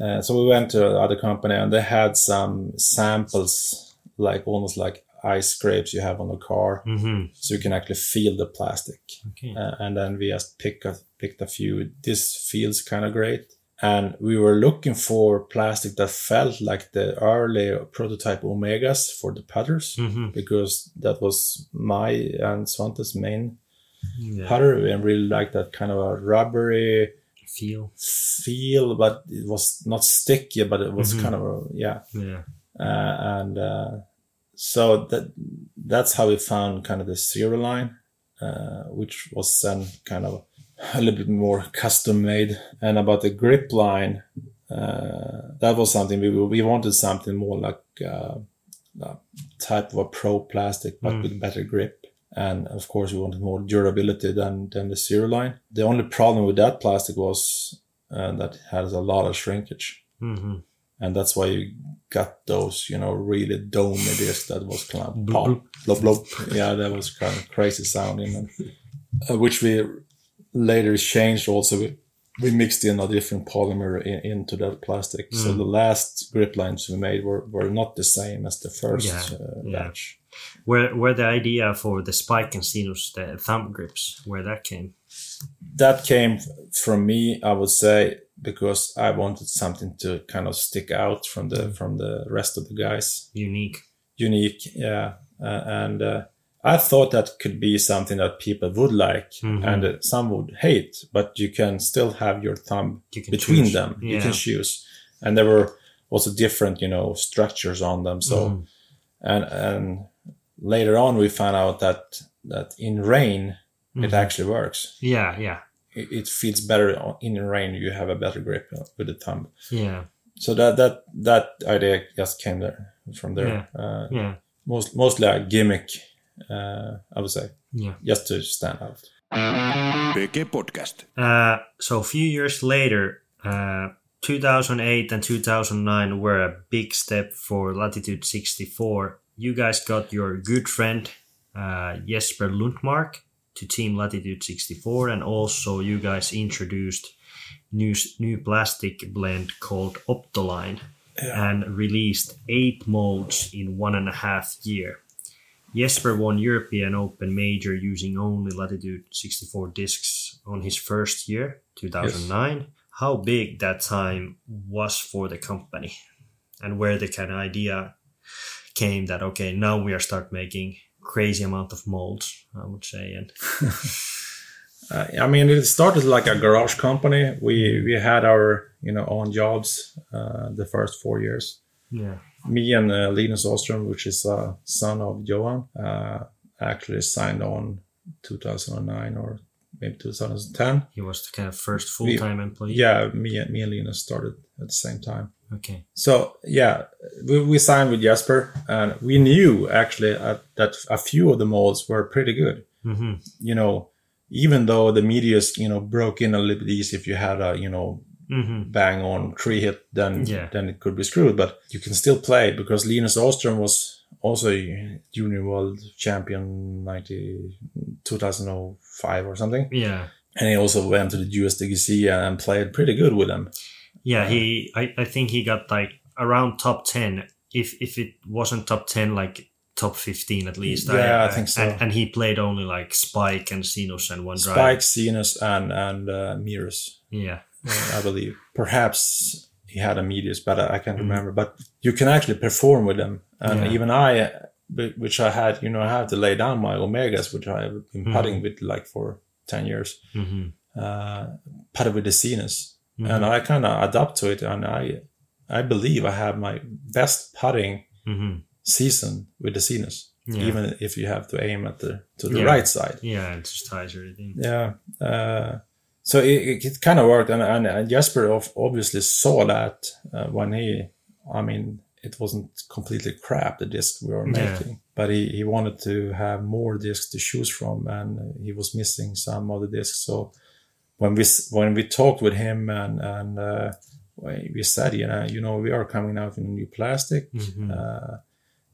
Uh, so we went to another company and they had some samples, like almost like ice scrapes you have on the car, hmm so you can actually feel the plastic Okay. uh, and then we just pick a, picked a few. This feels kind of great, and we were looking for plastic that felt like the early prototype Omegas for the putters hmm because that was my and Svante's main Yeah. putter, and really liked that kind of a rubbery Feel. feel, but it was not sticky, but it was Mhm. kind of a yeah, Yeah. uh, and uh, so that that's how we found kind of the zero line, uh, which was then kind of a little bit more custom made. And about the grip line, uh, that was something we we wanted something more like uh, a type of a pro plastic, but Mm. with better grip. And of course, we wanted more durability than than the zero line. The only problem with that plastic was uh, that it has a lot of shrinkage hmm and that's why you got those, you know, really domy discs that was kind of pop, blop, blop. Yeah, that was kind of crazy sounding, and, uh, which we later changed. Also, we, we mixed in a different polymer in, into that plastic. So Mm. the last grip lines we made were, were not the same as the first Yeah, uh, yeah. batch. Where where the idea for the spike and sinus, the thumb grips, where that came? That came from me, I would say, because I wanted something to kind of stick out from the from the rest of the guys. Unique. unique yeah uh, and uh, i thought that could be something that people would like Mhm. and uh, some would hate but you can still have your thumb You between choose. them you can choose and there were also different you know structures on them so Mhm. and and later on we found out that that in rain it Mhm. actually works Yeah, yeah, it, it feels better in rain you have a better grip with the thumb yeah, so that that that idea just came there from there Yeah. uh, yeah, most mostly a gimmick, uh, I would say, yeah. just to stand out. PG Podcast. Uh, so a few years later, uh, 2008 and 2009 were a big step for Latitude 64. You guys got your good friend uh, Jesper Lundmark to Team Latitude 64, and also you guys introduced new new plastic blend called Optoline and released eight molds in one and a half year. Jesper won European Open Major using only Latitude 64 discs on his first year, 2009. How big that time was for the company, and where the kind of idea came that okay, now we are start making crazy amount of molds. I would say, and [laughs] Uh, I mean, it started like a garage company. We we had our you know own jobs uh, the first four years. yeah, Me and uh, Linus Åström, which is a son of Johan, uh, actually signed on 2009 or maybe 2010. he was the kind of first full time employee. Yeah, me and me and Linus started at the same time. Okay. So yeah, we, we signed with Jesper, and we knew actually uh, that a few of the molds were pretty good. hmm You know, even though the Medius you know broke in a little bit easy if you had a you know Mm-hmm. bang on tree hit, then Yeah. then it could be screwed. But you can still play because Linus Åström was also a junior world champion 90, 2005 or something. Yeah. And he also went to the USDGC and played pretty good with them. Yeah, he I, I think he got like around top 10 if if it wasn't top 10 like top 15 at least. Yeah, I think so. And, and he played only like Spike and Sinus and one drive. Spike, Zenus, and and uh, Mirrors, Yeah. uh, I believe. Perhaps he had a Medius, but I, can't Mhm. remember. But you can actually perform with them, and Yeah. even I, which I had, you know, I had to lay down my Omegas, which I have been Mhm. putting with like for ten years. hmm Uh, putted with the Zenus, Mhm. and I kind of adapt to it, and I, I believe I have my best putting hmm season with the Zenus, Yeah. even if you have to aim at the to the Yeah. right side. Yeah, it just ties everything. Yeah. Uh, so it, it, kind of worked, and, and, and Jesper obviously saw that uh, when he, I mean, it wasn't completely crap the disc we were Yeah. making, but he, he wanted to have more discs to choose from, and he was missing some of the discs. So when we when we talked with him and and uh, we said, you know, you know, we are coming out in a new plastic. Mhm. Uh,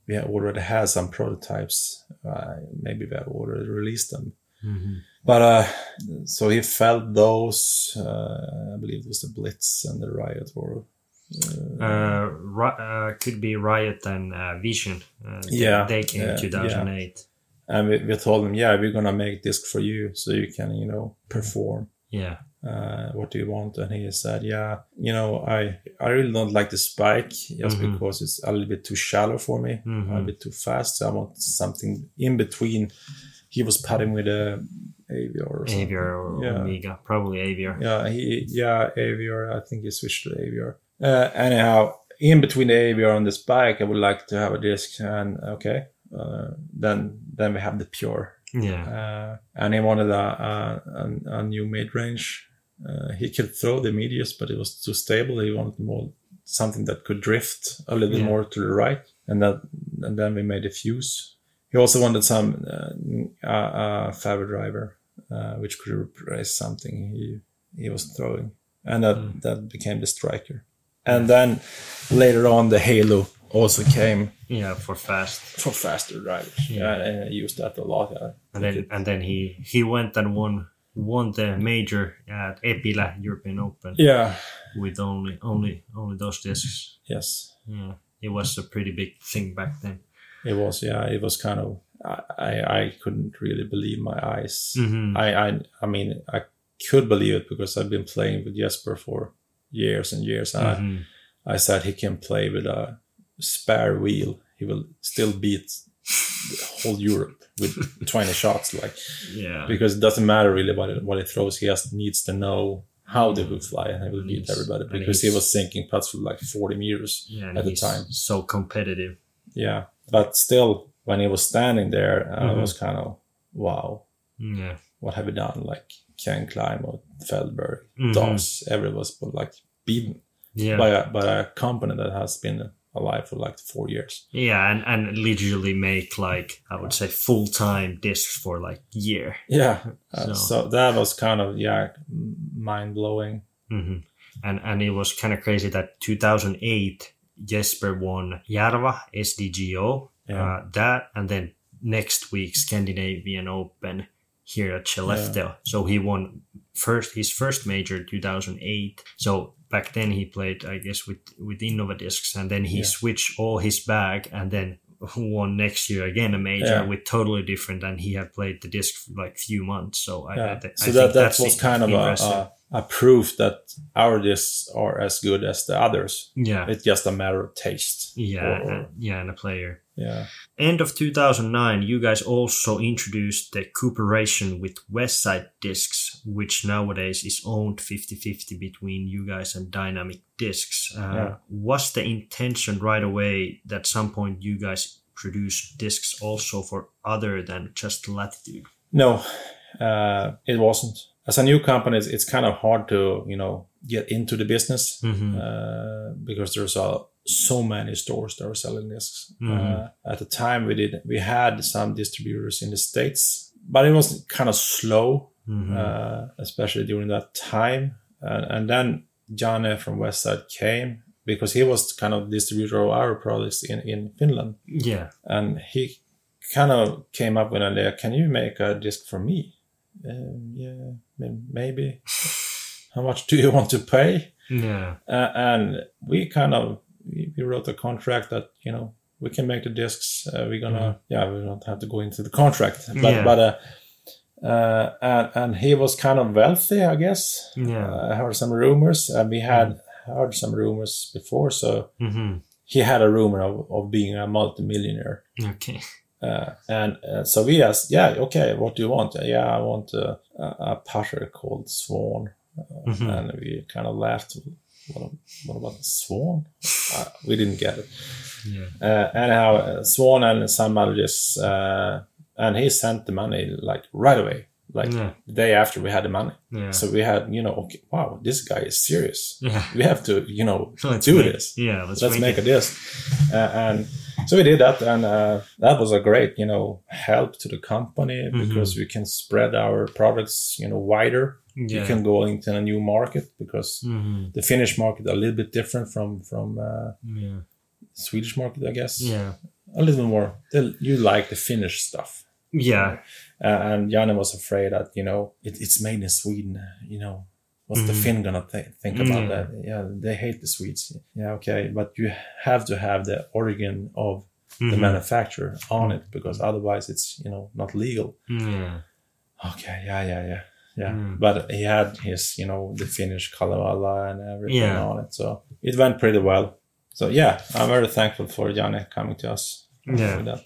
we already had some prototypes. Uh, maybe we have already released them. Mhm. But uh, so he felt those. Uh, I believe it was the Blitz and the Riot, or Uh, Ri- uh, could be Riot and uh, Vision. Uh, Yeah, They came yeah, in 2008. and we, we told him, yeah, we're gonna make disc for you, so you can, you know, perform. Yeah. Uh, what do you want? And he said, yeah, you know, I I really don't like the spike just Mhm. because it's a little bit too shallow for me, a Mhm. little bit too fast. So I want something in between. He was putting with a Aviar or something. Aviar or Yeah. Omega. Probably Aviar. Yeah, he yeah Aviar. I think he switched to Aviar. Uh, anyhow, in between the Aviar and the Spike, I would like to have a disc. And okay, uh, then then we have the Pure. Yeah. Uh, and he wanted a a, a, a new mid range. Uh, he could throw the medius, but it was too stable. He wanted more something that could drift a little Yeah. more to the right, and that and then we made a fuse. He also wanted some uh, a, a Faber driver, uh, which could replace something he he was throwing, and that Mm. that became the striker. And then later on, the Halo also came Yeah, for fast. for faster drivers. Yeah. Yeah, and I used that a lot. I And then it- and then he he went and won won the major at Epila European Open yeah, with only only only those discs. yes. Yeah, it was a pretty big thing back then. It was, yeah, it was kind of. I, I, couldn't really believe my eyes. Mhm. I, I, I mean, I could believe it because I've been playing with Jesper for years and years. And Mhm. I, I said he can play with a spare wheel. He will still beat whole Europe with [laughs] 20 shots, like Yeah, because it doesn't matter really what it, what he throws. He just needs to know how they will fly, and he will beat everybody because he was sinking putts for like 40 meters. yeah, at the time. so competitive. Yeah, but still, when he was standing there, I Mhm. was kind of, wow, Yeah, what have we done? Like Ken Climo or Feldberg, Mhm. Doss, everyone was like beaten yeah, by a by a company that has been alive for like four years. yeah, and and literally make like I would say full time discs for like year. Yeah, uh, So- so. that was kind of yeah, mind blowing. hmm And and it was kind of crazy that 2008 Jesper won Jarva SDGO, Yeah. uh, that, and then next week Scandinavian Open here at Skellefteå. So he won first his first major 2008. So back then he played, I guess, with with Innova discs, and then he Yeah. switched all his bag, and then [laughs] won next year again a major Yeah. with totally different, and he had played the disc for like few months. So I, I, Yeah. I so think that that that's was kind of impressive. a a proof that our discs are as good as the others. yeah. It's just a matter of taste. Yeah, or- and, yeah, and a player. yeah. End of 2009, you guys also introduced the cooperation with Westside Discs, which nowadays is owned 50-50 between you guys and Dynamic Discs. Uh, Yeah. Was the intention right away that some point you guys produce discs also for other than just Latitude? No, uh, it wasn't. As a new company, it's, it's kind of hard to you know get into the business Mhm. uh, because there's uh, so many stores that are selling discs. Mhm. Uh, at the time, we did we had some distributors in the states, but it was kind of slow, Mhm. uh, especially during that time. And, and then Janne from Westside came because he was kind of distributor of our products in, in Finland. Yeah. And he kind of came up with an idea, can you make a disc for me? Um, yeah, maybe. How much do you want to pay? Yeah. Uh, and we kind of, we, wrote a contract that, you know, we can make the discs. Uh, we're gonna, yeah, we don't have to go into the contract, but, Yeah. but, uh, uh, and, and he was kind of wealthy, I guess. Yeah. Uh, I heard some rumors, and we had heard some rumors before. So hmm he had a rumor of, of being a multimillionaire. Okay. Uh, and uh, so we asked, yeah, okay, what do you want? Yeah, I want a, a, a putter called Swan. Uh, Mhm. And we kind of laughed. What, what about the Swan? Uh, we didn't get it. Yeah. Uh, anyhow, uh, Swan and some other just, uh, and he sent the money like right away, like Yeah. the day after we had the money. Yeah. So we had, you know, okay, wow, this guy is serious. yeah. We have to, you know, [laughs] Let's do make- this. Yeah. Let's, Let's make it. a disc. Uh, and so we did that, and uh, that was a great, you know, help to the company Mm-hmm. because we can spread our products, you know, wider. Yeah. You can go into a new market because hmm the Finnish market a little bit different from from uh, Yeah. Swedish market, I guess. Yeah. A little more. You like the Finnish stuff. Yeah. Uh, and Janne was afraid that you know it, it's made in Sweden. You know, what's the Mhm. Finn gonna th- think about Mm. that? Yeah, they hate the Swedes. Yeah, okay, but you have to have the origin of the Mhm. manufacturer on it because otherwise it's you know not legal. Yeah. Okay, yeah, yeah, yeah, yeah. Mm. But he had his you know the Finnish Kalevala and everything Yeah. on it, so it went pretty well. So yeah, I'm very thankful for Janne coming to us. Yeah. with that.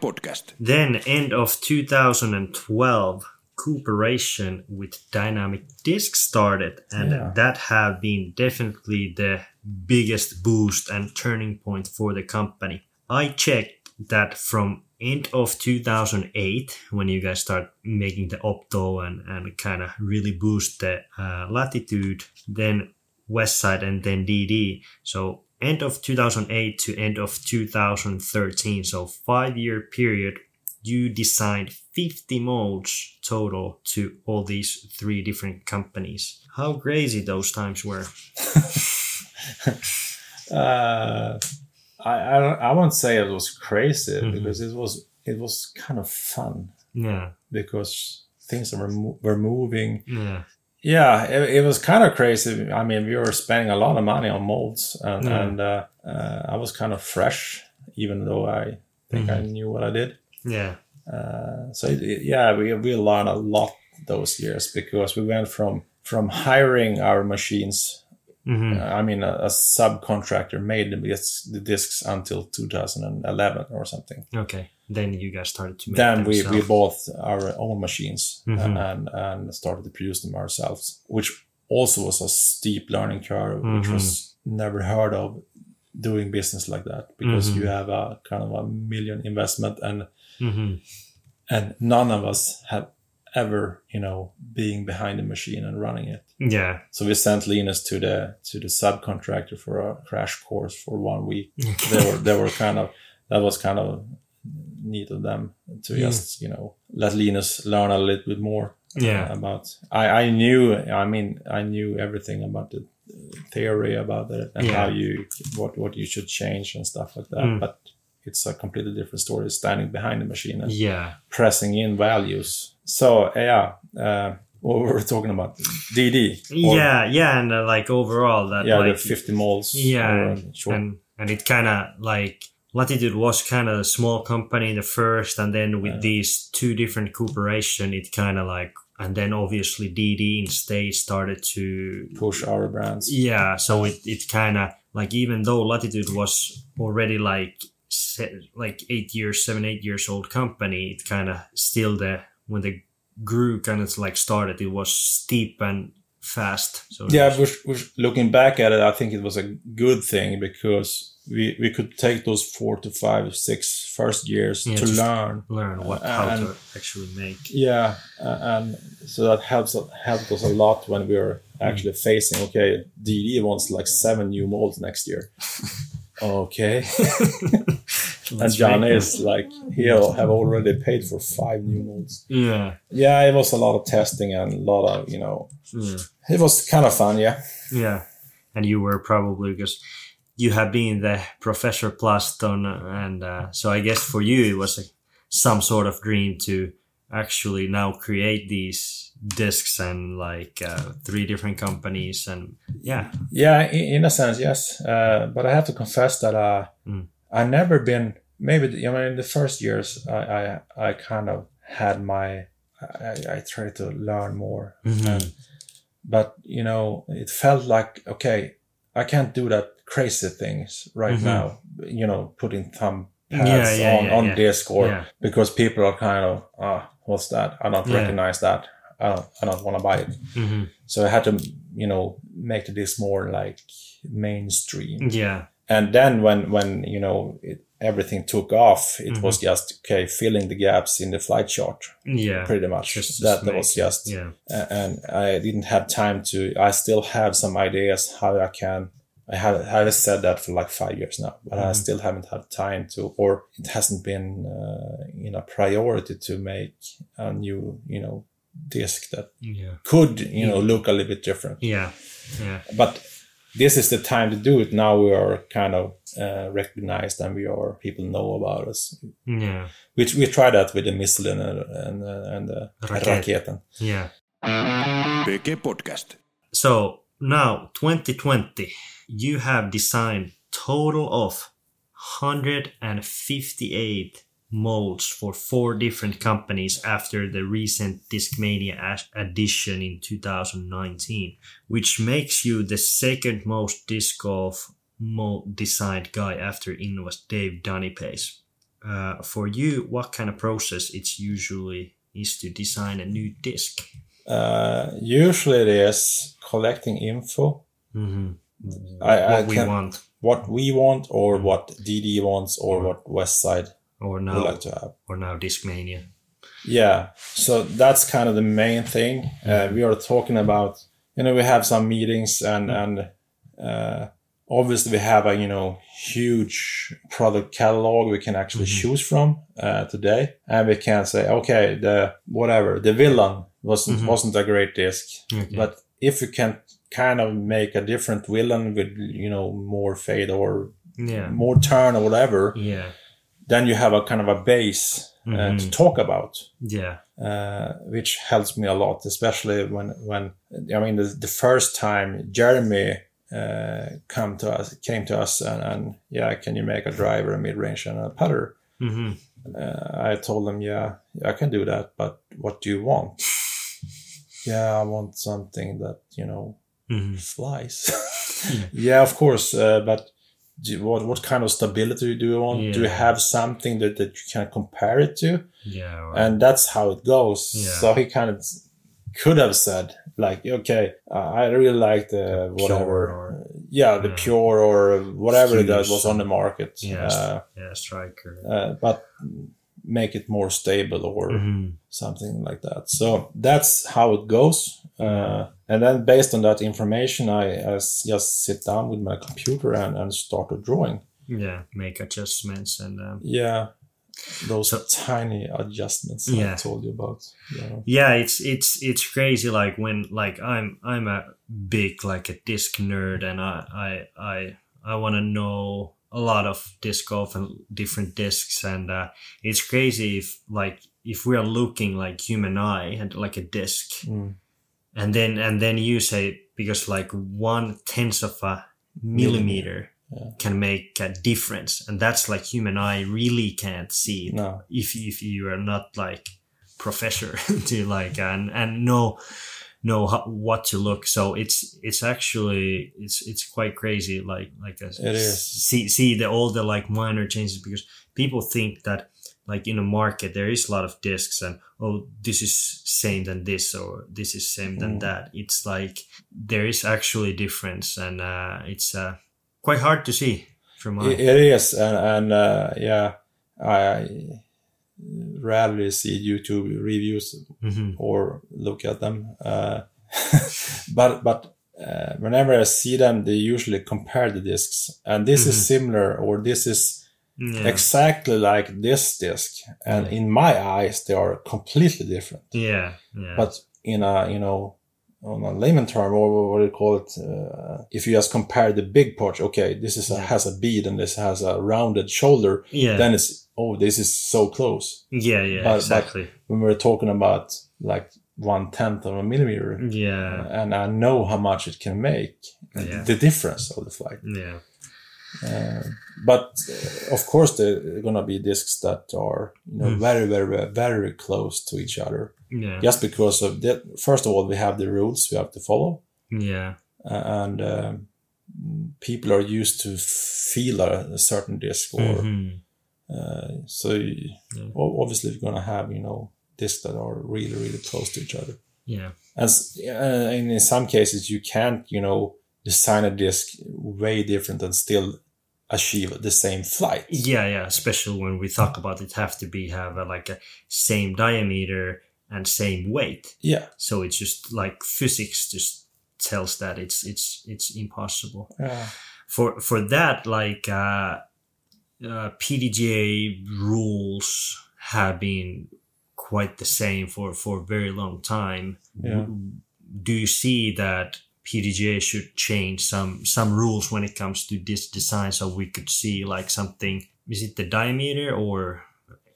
Podcast. Then, end of 2012, cooperation with Dynamic Disc started, and Yeah. that have been definitely the biggest boost and turning point for the company. I checked that from end of 2008 when you guys start making the opto and, and kind of really boost the uh, latitude then west side and then dd so end of 2008 to end of 2013 so five year period you designed 50 molds total to all these three different companies how crazy those times were [laughs] uh, I, I I won't say it was crazy Mhm. because it was it was kind of fun yeah because things were mo- were moving. yeah Yeah, it, it was kind of crazy. I mean, we were spending a lot of money on molds, and, Yeah. and uh, uh, I was kind of fresh, even though I think I knew what I did. Yeah Uh, so it, it- yeah, we we learned a lot those years because we went from from hiring our machines hmm Uh, I mean, a, a subcontractor made the, the discs until 2011 or something. okay then you guys started to make Then we, we bought our own machines Mhm. and, and started to produce them ourselves, which also was a steep learning curve, which Mhm. was never heard of doing business like that because Mhm. you have a kind of a million investment and Mhm. and none of us have ever you know being behind the machine and running it yeah so we sent Linus to the to the subcontractor for a crash course for one week. They were they were kind of that was kind of neat of them to Yeah. just you know let Linus learn a little bit more uh, Yeah. about. I I knew I mean I knew everything about the theory about it and Yeah. how you what what you should change and stuff like that, Mm. but. It's a completely different story standing behind the machine and yeah pressing in values. So yeah, uh, what were we talking about? DD. Or- yeah yeah and uh, like overall that yeah, like the 50 molds. yeah or, and, short. and and it kind of like latitude was kind of a small company in the first and then with Yeah. these two different cooperation it kind of like and then obviously dd instead started to push our brands. yeah so it, it kind of like even though latitude was already like like eight years seven eight years old company it kind of still the when they grew kind of like started it was steep and fast so Yeah, which looking back at it, I think it was a good thing because we, we could take those four to five, six first years Yeah, to learn. learn what Uh, how and- to actually make Yeah, uh, and so that helps helped us a lot when we were actually facing. Okay, DD wants like seven new molds next year. [laughs] okay, [laughs] [laughs] and John is like he'll have already paid for five new molds. Yeah. Yeah, it was a lot of testing and a lot of you know. Yeah. It was kind of fun, yeah. Yeah. And you were probably because you have been the Professor Plaston, and uh, so I guess for you it was a, some sort of dream to actually now create these discs and like uh, three different companies and yeah Yeah, in, in a sense, yes. Uh, but I have to confess that uh, Mm. I never been. Maybe I mean in the first years, I I, I kind of had my. I, I tried to learn more, Mhm. and, but you know, it felt like okay, I can't do that crazy things right Mhm. now. You know, putting thumb pads Yeah, yeah, on yeah, on disc or because people are kind of ah, what's that? I don't recognize that. I don't. I don't want to buy it. hmm So I had to, you know, make this more like mainstream. yeah And then when when you know it, everything took off, it Mhm. was just okay filling the gaps in the flight chart, yeah pretty much. Just that that was just, yeah and I didn't have time to. I still have some ideas how I can. I have I have said that for like five years now, but I Mhm. still haven't had time to, or it hasn't been uh, you know priority to make a new you know disc that yeah. could you know look a little bit different. Yeah. Yeah. But this is the time to do it. Now we are kind of uh, recognized and we are people know about us. Yeah. Which we try that with the missile and uh, and, uh, and the Raket. raketen yeah PG Podcast. So now 2020, you have designed total of 158 molds for four different companies after the recent Discmania edition in 2019, which makes you the second most disc golf mold designed guy after Innova's Dave Dunipace. Uh, for you, what kind of process it's usually is to design a new disc? uh, usually it is collecting info Mm-hmm. I- I what we can- want, what we want or what dd wants or what westside or now, like to have or now Discmania. Yeah, so that's kind of the main thing. Uh, we are talking about, you know, we have some meetings and and uh, obviously we have a you know huge product catalog we can actually Mhm. choose from uh, today, and we can say, okay, the whatever the villain wasn't Mhm. wasn't a great disc, Okay. but if you can kind of make a different villain with you know more fade or yeah, more turn or whatever, yeah, then you have a kind of a base uh, to Mhm. talk about yeah, uh, which helps me a lot, especially when when I mean the, the first time Jeremy uh, come to us came to us and, and yeah, can you make a driver, a mid range, and a putter? hmm Uh, I told him, yeah, I can do that, but what do you want? [laughs] yeah, I want something that you know hmm flies. [laughs] Yeah. [laughs] yeah, of course, uh, but. Do what what kind of stability do you want? Do you have something that, that you can compare it to? yeah, or- and that's how it goes. Yeah. So he kind of could have said like, okay, uh, I really like the whatever, or- yeah, the Yeah. pure or whatever that was on the market. Yes. Uh, yeah, striker. uh, but make it more stable or hmm something like that. So that's how it goes. Uh, and then based on that information, I just sit down with my computer and, and start a drawing. Yeah, make adjustments and um, Yeah. Those So- tiny adjustments Yeah. I told you about. Yeah. yeah it's it's it's crazy like when like i'm i'm a big like a disc nerd and i i i, I want to know a lot of disc golf and different discs and uh, it's crazy if like if we are looking like human eye and like a disc Mm. And then and then you say because like one tenth of a millimeter Yeah. can make a difference and that's like human eye really can't see No. if if you are not like professor [laughs] to like and and know know how, what to look so it's it's actually it's it's quite crazy like like a, It is. see see the all the like minor changes because people think that like in a market there is a lot of discs and oh this is same than this or this is same than Mm. that it's like there is actually difference and uh it's uh quite hard to see from It, it is, and, and uh, yeah, I rarely see YouTube reviews Mhm. or look at them. Uh, [laughs] but but uh, whenever I see them, they usually compare the discs, and this Mhm. is similar, or this is Yeah. exactly like this disc, and in my eyes they are completely different. yeah. Yeah. But in a you know on a layman term or what do you call it? Uh, if you just compare the big part, okay, this is a, Yeah. has a bead and this has a rounded shoulder, yeah. then it's oh this is so close. yeah. Yeah. but- exactly. When we're talking about like one tenth of a millimeter, yeah. and I know how much it can make, Yeah. the difference of the flight. Yeah. Uh, but uh, of course, there are gonna be discs that are you know Mm. very, very, very close to each other, Yeah. just because of that. First of all, we have the rules we have to follow, Yeah. uh, and um, people are used to feel a, a certain disc, or Mhm. uh, so you- Yeah. obviously you're gonna have you know discs that are really, really close to each other. Yeah. As, and in some cases, you can't, you know, design a disc way different and still achieve the same flight. Yeah, yeah. Especially when we talk about it, have to be have a, like a same diameter and same weight. Yeah. So it's just like physics just tells that it's it's it's impossible. Yeah. For for that, like uh, uh, PDGA rules have been quite the same for for a very long time. Yeah. Do you see that PDGA should change some some rules when it comes to this design so we could see like something? Is it the diameter or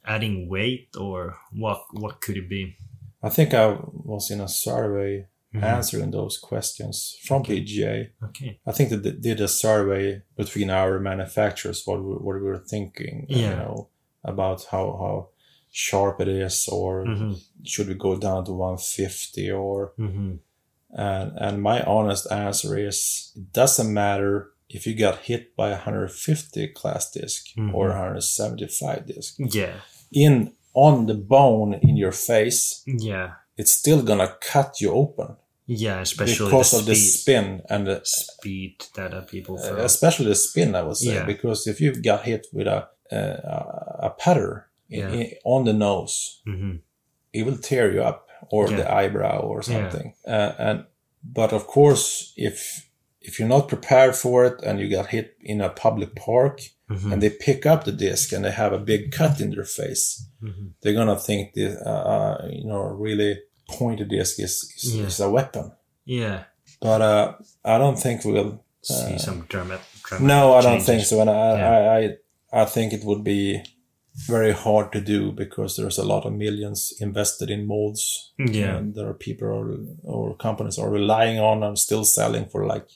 adding weight or what? What could it be? I think I was in a survey Mhm. answering those questions from PGA. Okay. I think that they did a survey between our manufacturers, what we, what we were thinking, Yeah. you know, about how, how sharp it is, or hmm should we go down to 150 or hmm And and my honest answer is it doesn't matter if you got hit by a 150 class disc Mhm. or a 175 disc. Yeah. In on the bone in your face, Yeah. it's still gonna cut you open Yeah. Especially because the of the spin and the, speed that uh, people uh, throw. especially the spin. I would say Yeah. because if you got hit with a uh, a putter in, Yeah. in, on the nose, hmm it will tear you up or Yeah. the eyebrow or Yeah. something. Uh, and but of course, if if you're not prepared for it and you got hit in a public park hmm and they pick up the disc and they have a big cut in their face, hmm they're gonna think the uh, uh, you know really pointed disc is is, Yeah. is a weapon. Yeah. But uh, I don't think we'll. See some some drama. No, I don't think so. And I, Yeah. I, I I think it would be very hard to do because there's a lot of millions invested in molds. Yeah. And there are people or, or companies are relying on and still selling for like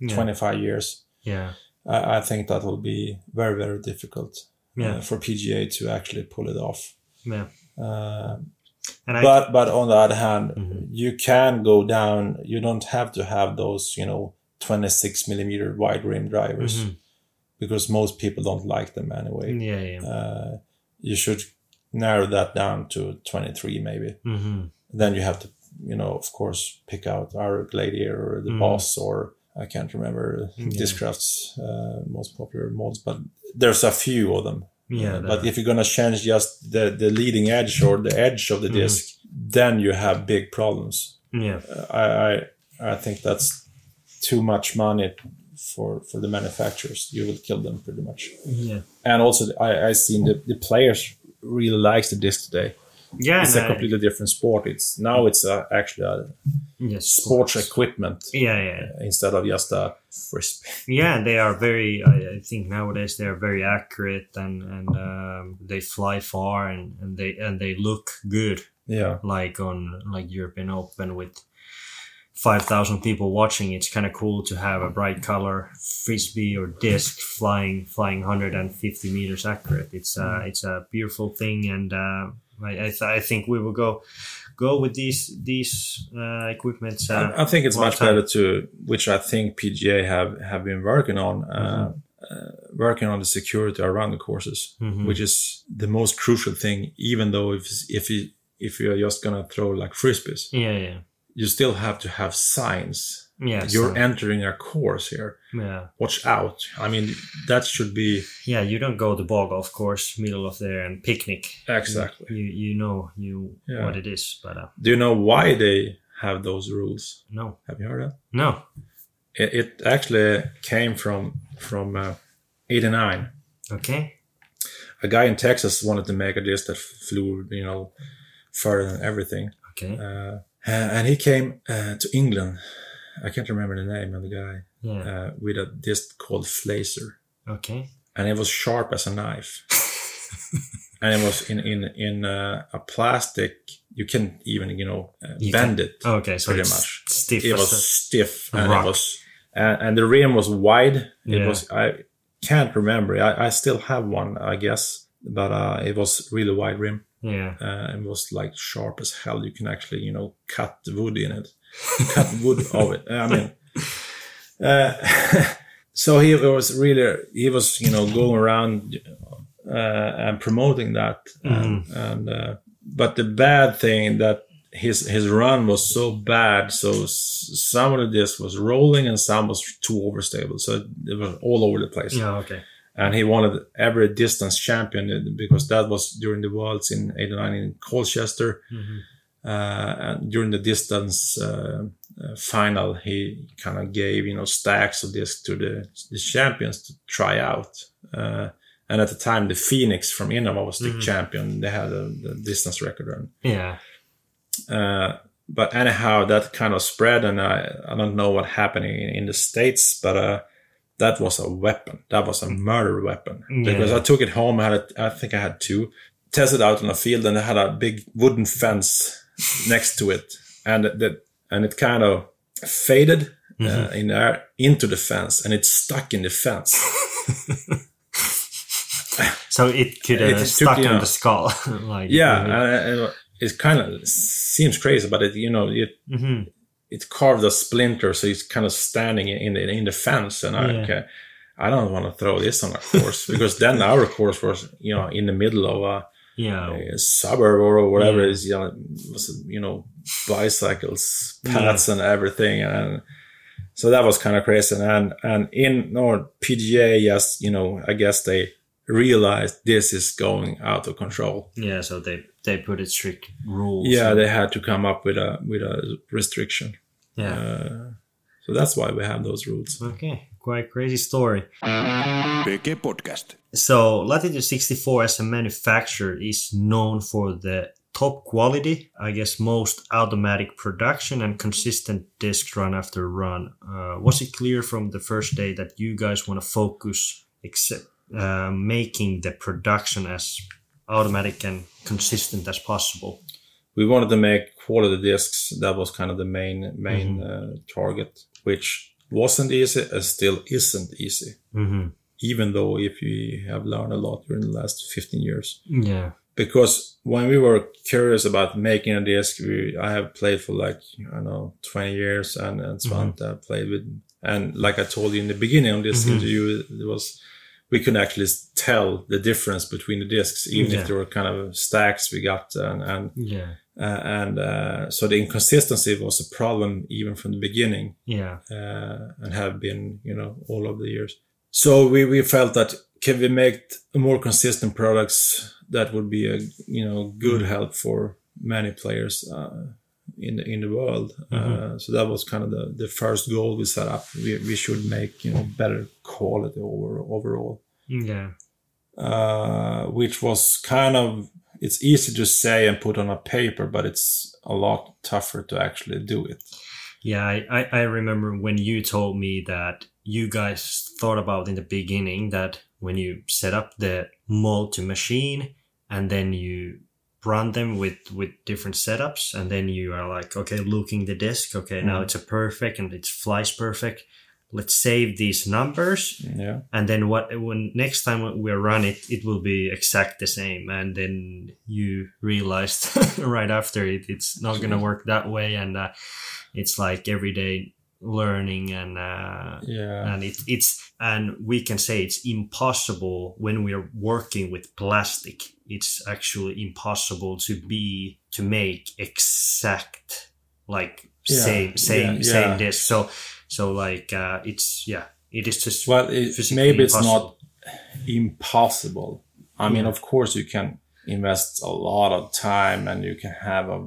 Yeah. 25 years. Yeah. I, I think that will be very, very difficult Yeah. uh, for PGA to actually pull it off. Yeah. Uh, And I. but but on the other hand, Mhm. you can go down. You don't have to have those, you know, 26 millimeter wide rim drivers Mhm. Because most people don't like them anyway. Yeah. Yeah. Uh, you should narrow that down to 23 maybe. hmm Then you have to, you know, of course, pick out our Gladiator or the Mm. Boss or I can't remember Yeah. Discraft's uh, most popular molds, but there's a few of them. Yeah. Uh, but if you're gonna change just the, the leading edge or the edge of the Mhm. disc, then you have big problems. yeah. Uh, I, I I think that's too much money for for the manufacturers. You will kill them pretty much. Yeah. And also, I I seen the, the players really likes the disc today. Yeah. It's a completely different sport. It's now it's a, actually uh, a yes, sports equipment Yeah. Yeah. Uh, instead of just a frisbee. [laughs] Yeah, they are very. I, I think nowadays they are very accurate and and um, they fly far and, and they and they look good. Yeah, Like on like European Open with five thousand people watching, it's kind of cool to have a bright color frisbee or disc flying flying hundred and fifty meters accurate. It's uh it's a beautiful thing, and uh, I I, th- I think we will go go with these these uh, equipments. Uh, I, I think it's much time. better to, which I think PGA have have been working on, uh, uh, working on the security around the courses, mhm. which is the most crucial thing. Even though if if you if you're just gonna throw like frisbees, yeah, yeah, you still have to have signs. yeah. You're so- entering a course here. yeah. Watch out! I mean, that should be Yeah, you don't go to bog golf course, middle of there, and picnic. exactly. You you know you Yeah. what it is, but uh, Do you know why they have those rules? no, Have you heard that? no. It, it actually came from from uh, '89. Okay. a guy in Texas wanted to make a disc that flew, you know, further than everything. Okay. Uh, and he came uh, to England. I can't remember the name of the guy yeah. uh, with a disc called Flazer, okay. and it was sharp as a knife. [laughs] and it was in in in uh, a plastic. You can even you know uh, You bend can- it. Okay. So Pretty much. stiff. It was stiff and rock. it was and, and the rim was wide. It Yeah. was I can't remember. I, I still have one, I guess, but uh, it was really wide rim. Yeah. Uh, it was like sharp as hell. You can actually you know cut the wood in it, cut wood of it. I mean, [laughs] uh, [laughs] so he was really he was you know going around uh, and promoting that, and, and uh, but the bad thing that his his run was so bad, so s- some of the disc was rolling and some was too overstable, so it was all over the place. Yeah. Okay. And he wanted every distance champion because that was during the Worlds in '89 in Colchester. Mhm. Uh, and during the distance uh, uh, final, he kind of gave you know stacks of discs to the the champions to try out. Uh, and at the time, the Phoenix from Innova was the Mhm. champion. They had a, the distance record. And, Yeah. uh, but anyhow, that kind of spread, and I, I don't know what happened in, in the states, but uh, that was a weapon. That was a murder weapon because I took it home. I had, it, I think I had two, tested out on a field, and I had a big wooden fence next to it, and that and it kind of faded uh, in there into the fence, and it stuck in the fence. [laughs] So it could have took, stuck you on know- the skull. [laughs] like yeah, and it, it kind of seems crazy, but it you know it hmm it carved a splinter, so it's kind of standing in the, in the fence, and I Yeah. okay, I don't want to throw this on a course [laughs] because then our course was you know in the middle of a, Yeah. a suburb or whatever Yeah. it is, you know, was you know bicycles, paths, and everything, and so that was kind of crazy. And and in or PGA, yes, you know, I guess they realized this is going out of control. Yeah. So they they put it strict rules. Yeah, they had to come up with a with a restriction. Yeah. Uh, so that's why we have those rules. okay. Quite crazy story. PG Podcast. So Latitude 64 as a manufacturer is known for the top quality, I guess most automatic production and consistent disc run after run. Uh, was it clear from the first day that you guys want to focus except uh, making the production as automatic and consistent as possible? We wanted to make quality discs. That was kind of the main main uh, target, which wasn't easy and still isn't easy. Mm-hmm. Even though if we have learned a lot during the last 15 years. Yeah. Because when we were curious about making a disc, we, I have played for like, I don't know, 20 years and, and Svante played with, and like I told you in the beginning of this Mhm. interview, it was, we could actually tell the difference between the discs, even Yeah. if there were kind of stacks we got and, and Yeah. Uh, and uh, so the inconsistency was a problem even from the beginning. Yeah. uh, and have been you know all of the years. So we, we felt that can we make more consistent products that would be a you know good help for many players uh, in the in the world. Uh, so that was kind of the, the first goal we set up. We, we should make you know better quality over overall. Yeah. uh, which was kind of it's easy to say and put on a paper, but it's a lot tougher to actually do it. Yeah, I, I, remember when you told me that you guys thought about in the beginning that when you set up the multi machine and then you run them with with different setups and then you are like okay looking the disk okay now Mhm. it's a perfect and it flies perfect let's save these numbers Yeah, and then what when next time we run it it will be exact the same and then you realized [laughs] right after it it's not gonna work that way and uh, it's like everyday learning and uh, yeah, and it, it's and we can say it's impossible when we are working with plastic. It's actually impossible to be to make exact like Yeah, same same yeah, same disc so so like uh it's yeah it is just well, it, maybe it's impossible. not impossible. I mean, Yeah. of course, you can invest a lot of time and you can have a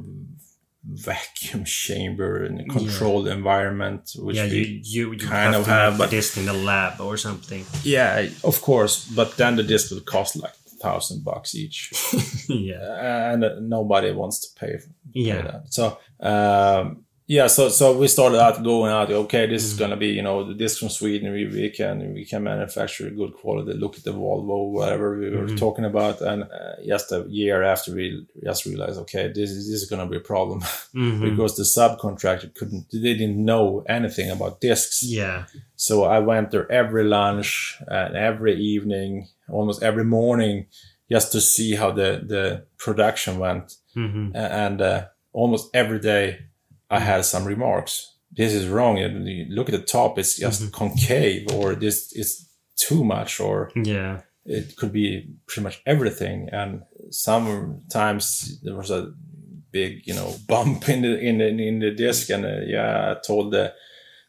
vacuum [laughs] chamber in a controlled environment, which yeah, you you, you kind have of have, make but- disc in the lab or something. Yeah, of course, but then the disc will cost like thousand bucks each, [laughs] yeah. and nobody wants to pay, pay Yeah. that. So um, yeah, so so we started out going out. Okay, this is gonna be you know the disc from Sweden. We, we can we can manufacture good quality. Look at the Volvo, whatever we were Mhm. talking about, and uh, just a year after we just realized, okay, this is this is gonna be a problem [laughs] Mhm. because the subcontractor couldn't they didn't know anything about discs. Yeah. So I went there every lunch and every evening, almost every morning, just to see how the the production went hmm and uh, almost every day I had some remarks. This is wrong. and you Look at the top; it's just concave, or this is too much, or Yeah. it could be pretty much everything. And sometimes there was a big, you know, [laughs] bump in the in the, in the disc, and uh, yeah, I told the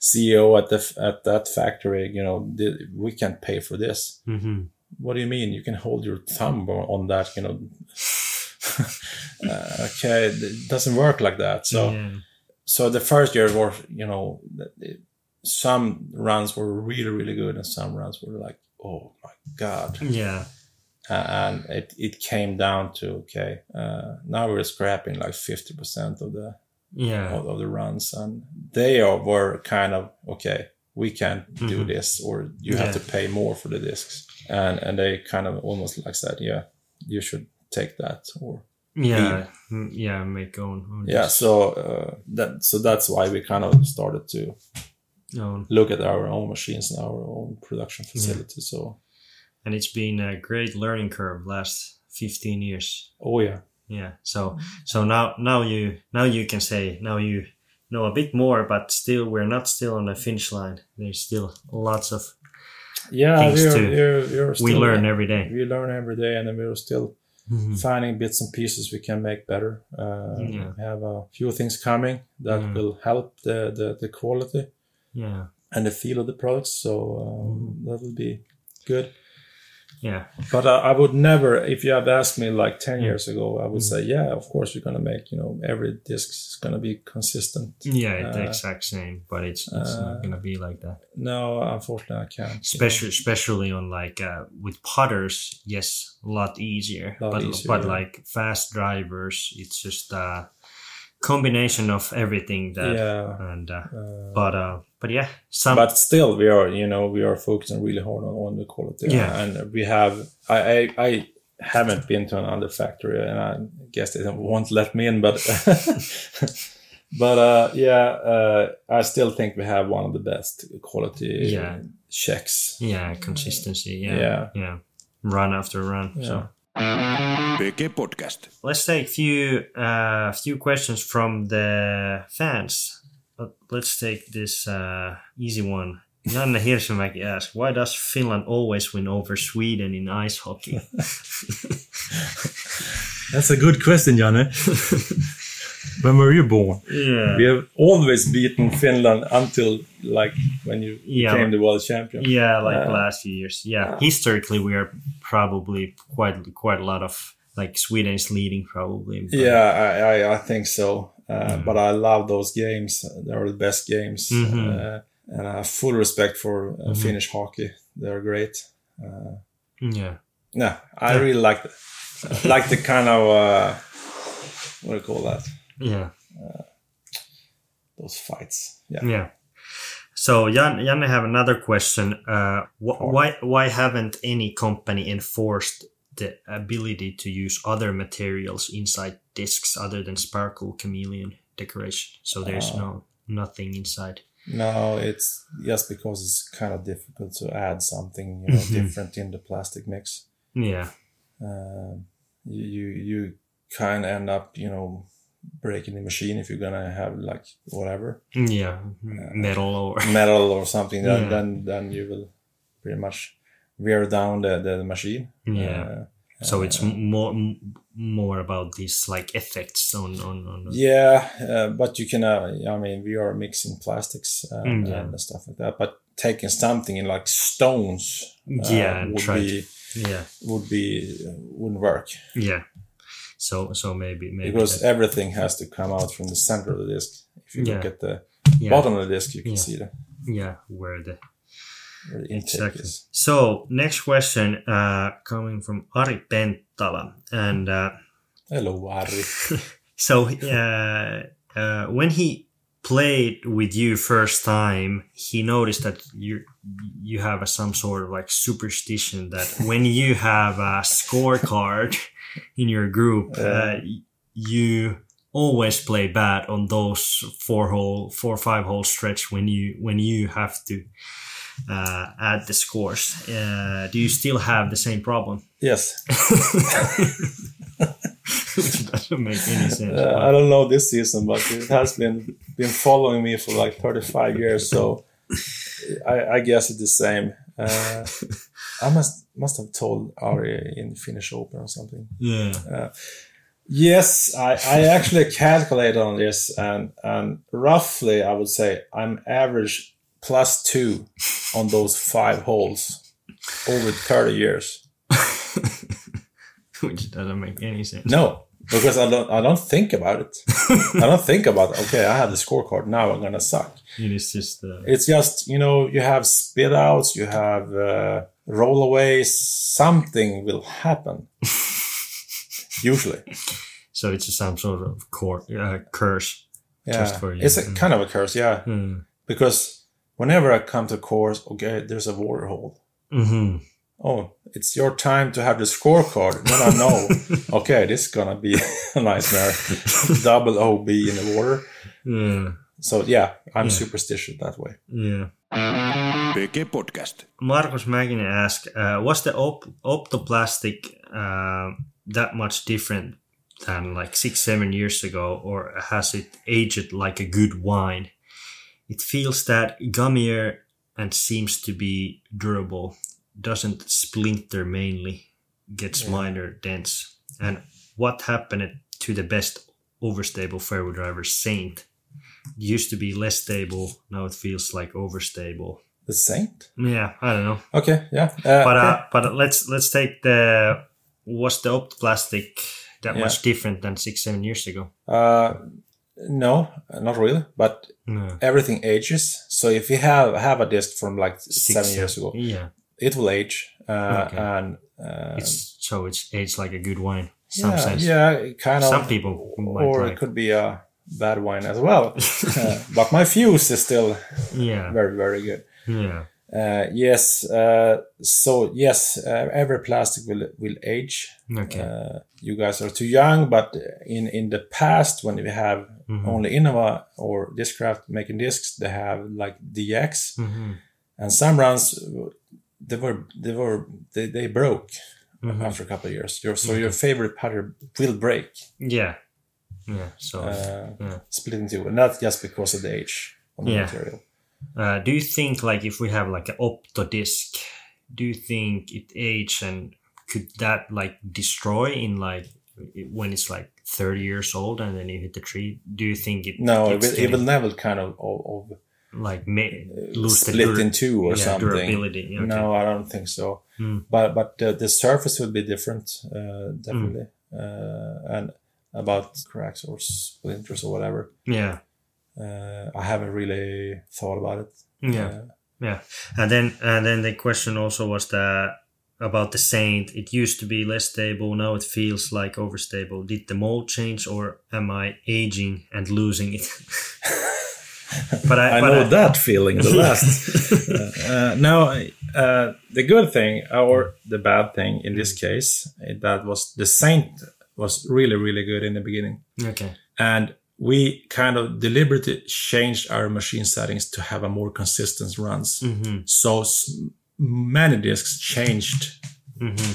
CEO at the at that factory, you know, "Th- we can't pay for this. hmm What do you mean? You can hold your thumb on on that, you know. [laughs] uh, okay, it doesn't work like that. So yeah. So the first year was you know some runs were really really good and some runs were like oh my god Yeah. uh, and it, it came down to okay uh, now we're scrapping like 50% of the Yeah. of, of the runs and they are, were kind of okay we can't do Mhm. this or you have to pay more for the discs and and they kind of almost like said yeah you should take that or Yeah. Mm, Yeah. Make own. own yeah so uh, that so that's why we kind of started to Own. look at our own machines and our own production facility. So, And it's been a great learning curve last 15 years. oh yeah, Yeah. So so now now you now you can say now you know a bit more, but still we're not still on the finish line. There's still lots of yeah, we're, we're, we're we still- learn every day. We learn every day, and then we're still Mhm. finding bits and pieces we can make better. Uh, Yeah. We have a few things coming that Mm. will help the, the the quality Yeah. and the feel of the products. So um, Mhm. that will be good. Yeah. But uh, I would never, if you had asked me like 10 Mm. years ago, I would say, yeah, of course, you're going to make, you know, every disc is going to be consistent. Yeah, the Uh, exact same, but it's, it's uh, not gonna be like that. No, unfortunately, I can't. Especially, especially on like uh, with putters, yes, a lot easier. Lot but easier, but yeah. like fast drivers, it's just a combination of everything that. yeah. And uh, Uh, but uh, but yeah, some but still we are you know we are focusing really hard on, on the quality Yeah. and we have I, I i haven't been to another factory and i guess they won't let me in but [laughs] but uh yeah uh i still think we have one of the best quality Yeah. checks yeah consistency. Yeah, Yeah. yeah, run after run. So. Yeah. PG Podcast. Let's take few uh, few questions from the fans. But let's take this uh, easy one. Janne Hirsimäki asks, why does Finland always win over Sweden in ice hockey? [laughs] that's a good question Janne [laughs] when were you born yeah. we have always beaten finland until like when you Yeah. became the world champion Yeah, like Uh, last few years. Yeah. Historically, we are probably quite quite a lot of like Sweden is leading probably. but- Yeah, I, I, I think so. Uh, Mm. But I love those games. They're the best games. Mhm. Uh, and I have full respect for uh, Mhm. Finnish hockey. They're great. Uh, Yeah. no, I Yeah. really like the, like the kind of uh, what do you call that? Yeah. Those fights. Yeah. Yeah. So Jan, Jan, I have another question. Uh, wh- why why haven't any company enforced the ability to use other materials inside discs other than sparkle chameleon decoration? So there's Uh, no nothing inside. No, it's just because it's kind of difficult to add something you know [laughs] different in the plastic mix. Yeah. Um, you you, you kind of end up you know breaking the machine if you're gonna have like whatever Yeah. Metal or metal or something, then Yeah. then then you will pretty much wear down the, the machine. Yeah. Uh, so it's m- more more about these like effects on on, on yeah, uh, but you can. Uh, I mean, we are mixing plastics and, Mm, yeah. and stuff like that. But taking something in like stones, uh, Yeah, would be yeah would be uh, wouldn't work yeah. So so maybe maybe because that- everything has to come out from the center of the disc. If you look at the yeah. bottom of the disc, you can Yeah. see the yeah where the where the intake Exactly. is. So next question, uh, coming from Ari Pentala and uh, Hello, Ari. [laughs] so uh, uh, when he played with you first time, he noticed that you you have a, some sort of like superstition that [laughs] when you have a scorecard [laughs] in your group, uh, you always play bad on those four hole, four five hole stretch when you when you have to uh, add the scores. Uh, do you still have the same problem? Yes. Which [laughs] doesn't make any sense. Uh, I don't know this season, but it has been been following me for like 35 years. So I, I guess it's the same. Uh, I must must have told Ari in Finnish Open or something. yeah. Yes, I, I actually calculated on this, and and roughly I would say I'm average plus two on those five holes over 30 years. [laughs] Which doesn't make any sense. No, because I don't I don't think about it. I don't think about okay, I have the scorecard now. I'm gonna suck. It is just uh, It's just you know you have spit outs, you have uh, rollaways. Something will happen. [laughs] Usually, so it's just some sort of cor- uh, curse. yeah, Just for you. it's a Mm. kind of a curse, yeah. Hmm. Because whenever I come to course, okay, there's a water hole. hmm Oh, it's your time to have the scorecard. Then I know, [laughs] okay, this is gonna be [laughs] a nightmare. Double OB in the water. Yeah. So yeah, I'm Yeah. superstitious that way. Yeah. PG Podcast. Markus Mäkinen asked, uh, was the op- optoplastic uh, that much different than like six, seven years ago, or has it aged like a good wine? It feels that gummier and seems to be durable, doesn't splinter mainly, gets Yeah. minor dents. And what happened to the best overstable fairway driver, Saint? It used to be less stable, now it feels like overstable. The saint. Yeah, I don't know, Okay, yeah. Uh, but okay. uh, but let's let's take the was the optoplastic that Yeah. much different than six seven years ago? Uh, no, not really. But No, everything ages. So if you have have a disc from like Six, seven years ago, Yeah, it will age. Uh, Okay. And uh, it's so it's aged like a good wine. Some yeah, sense. yeah, kind of. Some people might or like. it could be a bad wine as well. [laughs] uh, but my fuse is still Yeah, very, very good. yeah, Uh, yes. Uh, so yes, uh, every plastic will will age. okay, Uh, you guys are too young, but in in the past, when we have Mhm. only Innova or Discraft making discs, they have like DX, hmm and some runs they were they were they, they broke Mhm. after a couple of years. Your, so your favorite putter will break, yeah, yeah. So, uh, yeah. split in two, and not just because of the age of the Yeah. material. Uh, do you think like if we have like an opto disc, do you think it age and could that like destroy in like when it's like 30 years old and then you hit the tree? Do you think it No, it will, it will never kind of, of, of like ma- lose the split dur- in two or yeah, something. durability? Okay. No, I don't think so. Hmm. But but uh, the surface will be different, uh, definitely. Uh, and about cracks or splinters or whatever, Yeah, uh, I haven't really thought about it. yeah, Uh, yeah. And then and then the question also was the about the Saint. It used to be less stable. Now it feels like overstable. Did the mold change, or am I aging and losing it? [laughs] but I, I but know I- that feeling the last. [laughs] uh, now, uh, the good thing or the bad thing in this case, eh, that was the Saint was really really good in the beginning, Okay. and we kind of deliberately changed our machine settings to have a more consistent runs. hmm So many discs changed hmm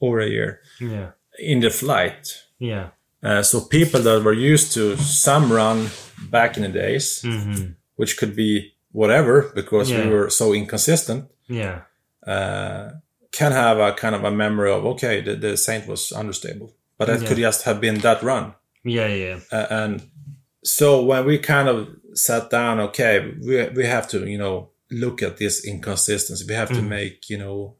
over a year Yeah. in the flight. Yeah. Uh, so people that were used to some run back in the days, hmm which could be whatever because Yeah. we were so inconsistent, Yeah. uh, can have a kind of a memory of okay, the, the Saint was understable, but that Yeah. could just have been that run. Yeah. Yeah. Uh, and so when we kind of sat down, okay, we we have to you know look at this inconsistency. We have to Mhm. make you know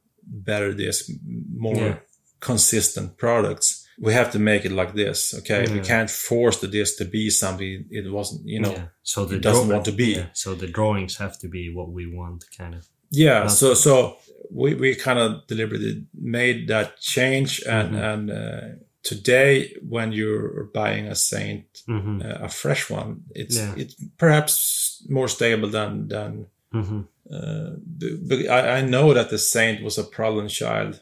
better this more Yeah. consistent products. We have to make it like this. Okay, we can't force the disc to be something it wasn't. You know, yeah. So the it doesn't want to be. Yeah. So the drawings have to be what we want, kind of. Yeah, Not- so so we, we kind of deliberately made that change, and Mhm. and uh, today when you're buying a Saint, hmm uh, a fresh one, it's Yeah. it's perhaps more stable than than. hmm Uh, but I, I know that the Saint was a problem child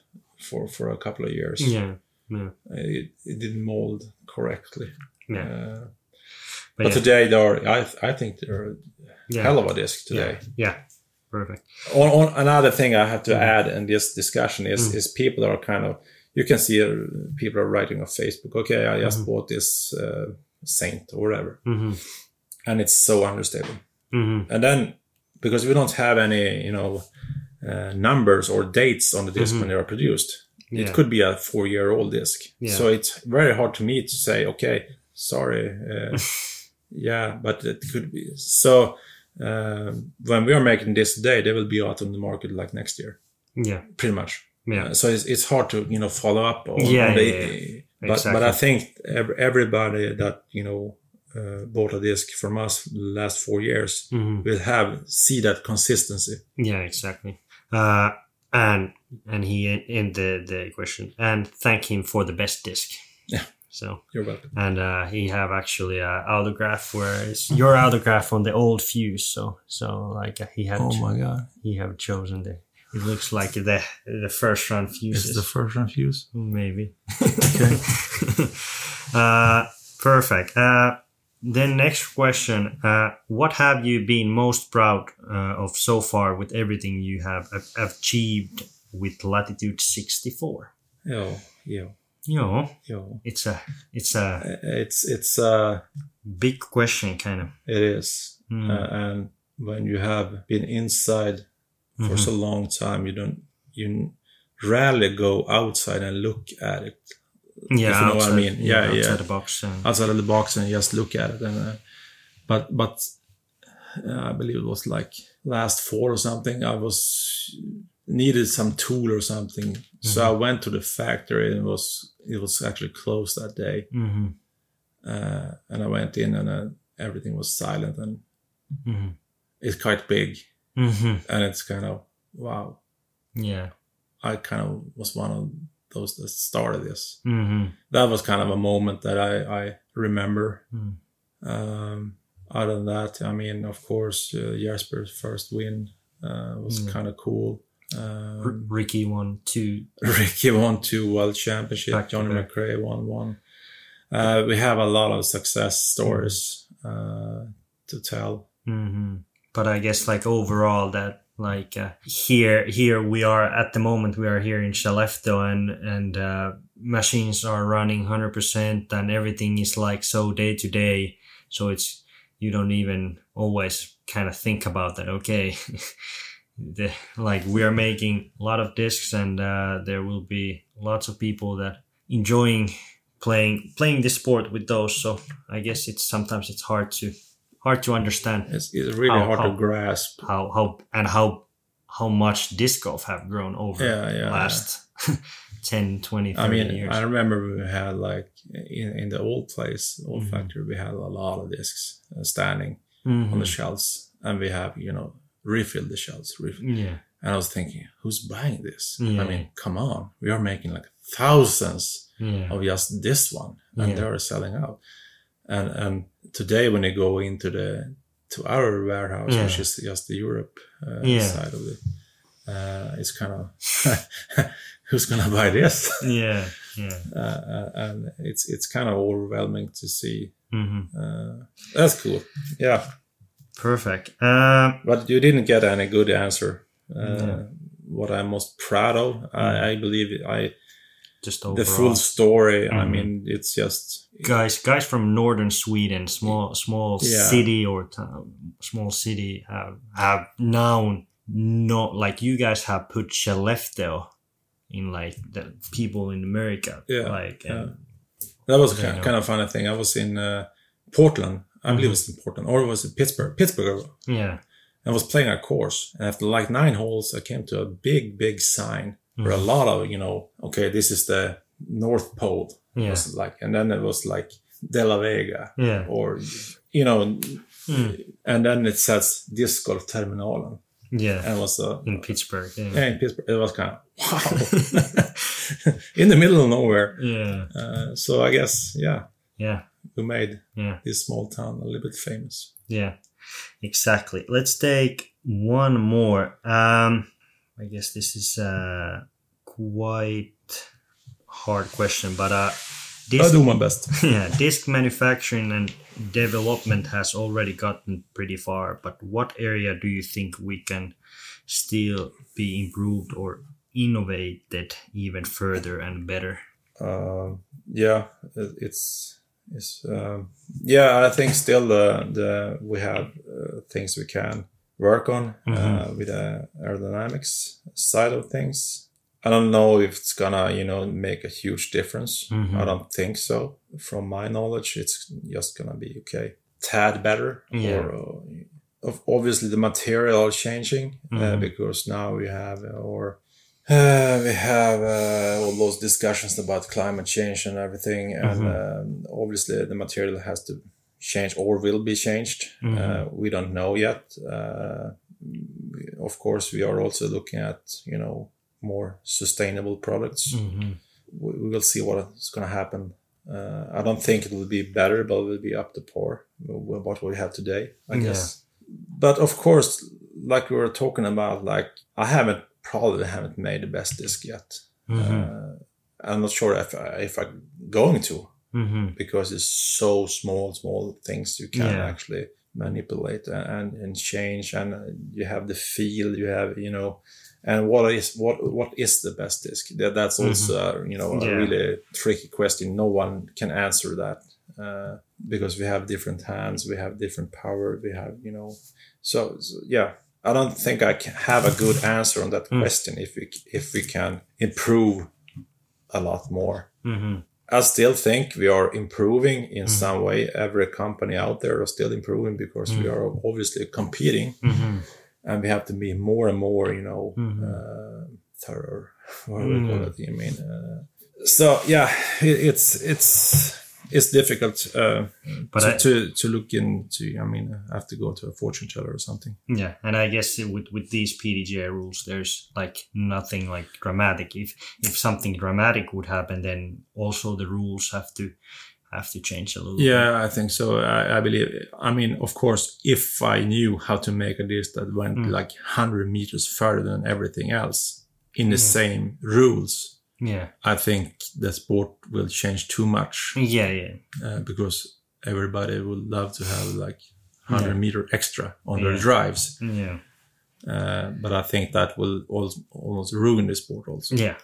for for a couple of years. Yeah. Yeah. It, it didn't mold correctly. Yeah. Uh, But, but yeah. today they are. I I think they're yeah. hell of a disc today. Yeah. Perfect. on, on another thing I have to Mhm. add in this discussion is Mm. is people are kind of you can see uh, people are writing on Facebook, okay, I just Mhm. bought this uh, Saint or whatever, hmm and it's so understable. hmm And then because we don't have any you know uh, numbers or dates on the disk Mhm. when they are produced, Yeah. it could be a four year old disk. Yeah. So it's very hard to me to say, okay, sorry, uh, [laughs] yeah, but it could be so. Um, when we are making this today, they will be out on the market like next year yeah. pretty much. Yeah. Uh, so it's, it's hard to you know follow up on, Yeah, on the, yeah, yeah. but Exactly. but I think ev- everybody that you know uh, bought a disc from us the last four years hmm will have see that consistency. Yeah, exactly. Uh, and and he en- ended the question and thank him for the best disc. Yeah. So You're welcome. and uh, he have actually a autograph where it's your autograph on the old fuse. So so like uh, he had Oh my god! he have chosen the. It looks like the the first run fuses. first round fuse? Maybe. [laughs] [laughs] uh, perfect. Uh, then next question: uh, What have you been most proud uh, of so far with everything you have a- achieved with Latitude sixty four? Yeah, yeah, You yeah. it's a it's a Uh, It's it's uh big question, kind of. it is, Mm. uh, and when you have been inside for Mhm. so long time, you don't you rarely go outside and look at it yeah, you know what I mean. Yeah, yeah outside yeah. the box. And, outside of the box and just look at it. And uh, but but uh, I believe it was like last fall or something. I was needed some tool or something, so I went to the factory and it was it was actually closed that day. hmm Uh, and I went in and uh, everything was silent and hmm it's quite big hmm and it's kind of wow. Yeah. I kind of was one of those that started this. hmm That was kind of a moment that I I remember. Mm. Um, other than that, I mean, of course, uh, Jesper's first win uh, was Yeah. kind of cool. R- Um, Ricky won two. [laughs] Ricky won two world championship. Back Johnny back. McRae won one. Uh, we have a lot of success stories uh, to tell. hmm But I guess like overall that like uh, here here we are at the moment we are here in Skellefteå and and uh, machines are running hundred percent and everything is like so day to day. So it's you don't even always kind of think about that. Okay, [laughs] the, like we are making a lot of discs and uh, there will be lots of people that enjoying playing playing this sport with those. So I guess it's sometimes it's hard to hard to understand It's, it's really How- hard how- to grasp. how how and how how much disc golf have grown over Yeah, yeah, last [laughs] 10 20 30 I mean, years I remember we had like in, in the old place, old Mhm. factory, we had a lot of discs uh, standing Mhm. on the shelves, and we have you know refilled the shelves, refill. yeah And I was thinking, who's buying this? Yeah. I mean, come on, we are making like thousands yeah of just this one, and Yeah. they are selling out. And and today, when you go into the to our warehouse, Yeah. which is just the Europe uh, Yeah. side of it, uh, it's kind of [laughs] who's gonna buy this? yeah yeah [laughs] uh, uh, and it's it's kind of overwhelming to see. hmm Uh, that's cool, yeah. perfect um But you didn't get any good answer. Uh, Yeah. What I'm most proud of, Mm. I, I believe I just overall the full story. I Mhm. mean, it's just guys guys from northern sweden small small Yeah. city or town small city have have now not like you guys have put Skellefteå in like the people in america Yeah, like yeah. that was kind, know. of funny thing. I was in uh, Portland. I believe Mhm. it's in Portland, or was it Pittsburgh? Pittsburgh. yeah I was playing a course, and after like nine holes, I came to a big, big sign where a Mhm. lot of you know, okay, this is the North Pole. Yeah was like, and then it was like DeLaveaga, yeah or you know, Mm. and then it says Disc Golf Terminalen. Yeah. and it was uh, In Pittsburgh. Yeah. yeah, in Pittsburgh. It was kind of wow, [laughs] in the middle of nowhere. Yeah. Uh, so I guess yeah, Yeah. we made Yeah. this small town a little bit famous. Yeah. Exactly. Let's take one more. Um, I guess this is a quite hard question, but uh, I disc, do my best. [laughs] yeah, disc manufacturing and development has already gotten pretty far. But what area do you think we can still be improved or innovated even further and better? uh, yeah, it's it's um, yeah. I think still the the we have uh, things we can work on uh, with the aerodynamics side of things. I don't know if it's gonna you know make a huge difference. Mhm. I don't think so. From my knowledge, it's just gonna be okay, tad better. Yeah. Or uh, of obviously the material changing uh, Mhm. because now we have or uh, we have uh, all those discussions about climate change and everything, and um, obviously the material has to change or will be changed. Mhm. Uh, we don't know yet. Uh, of course, we are also looking at you know more sustainable products. Mm-hmm. We, we will see what's going to happen. Uh, I don't think it will be better, but it will be up to par with what we have today, I Yeah. guess. But of course, like we were talking about, like I haven't probably haven't made the best disc yet. Mm-hmm. Uh, I'm not sure if I, if I'm going to Mm-hmm. because it's so small, small things you can Yeah. actually manipulate and, and change, and uh, you have the feel, you have you know, and what is what what is the best disc? That, that's also uh, you know Mm-hmm. Yeah. a really tricky question. No one can answer that uh, because we have different hands, we have different power, we have you know, so, so yeah. I don't think I can have a good answer on that Mm. question if we if we can improve a lot more. Mm-hmm. I still think we are improving in Mhm. some way. Every company out there are still improving because we Mhm. are obviously competing Mm-hmm. and we have to be more and more, you know, Mhm. uh, thorough. [laughs] What do we call Mhm. it? You mean? Uh, so yeah, it, it's it's it's difficult uh, But to, I- to to look into. I mean, I have to go to a fortune teller or something. Yeah, and I guess with with these PDGA rules, there's like nothing like dramatic. If if something dramatic would happen, then also the rules have to have to change a little. bit. Yeah, I think so. I, I believe. I mean, of course, if I knew how to make a disc that went Mm. like hundred meters further than everything else in the Yeah. same rules, yeah, I think the sport will change too much yeah, yeah, uh, because everybody would love to have like hundred Yeah. meter extra on their drives. yeah, Uh, but I think that will al- almost ruin the sport also. yeah.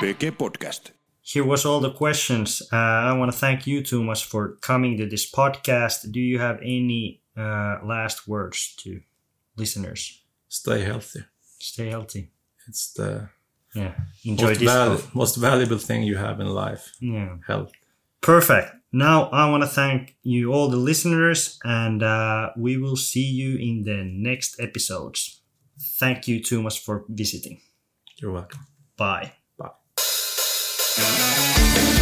PG Podcast. Here was all the questions. Uh, I want to thank you, too much for coming to this podcast. Do you have any uh, last words to listeners? Stay healthy. Stay healthy. It's the Yeah, enjoy most, this. val- most valuable thing you have in life. yeah. Health. Perfect. Now I want to thank you, all the listeners, and uh, we will see you in the next episodes. Thank you, too much for visiting. You're welcome. Bye. Bye. Bye.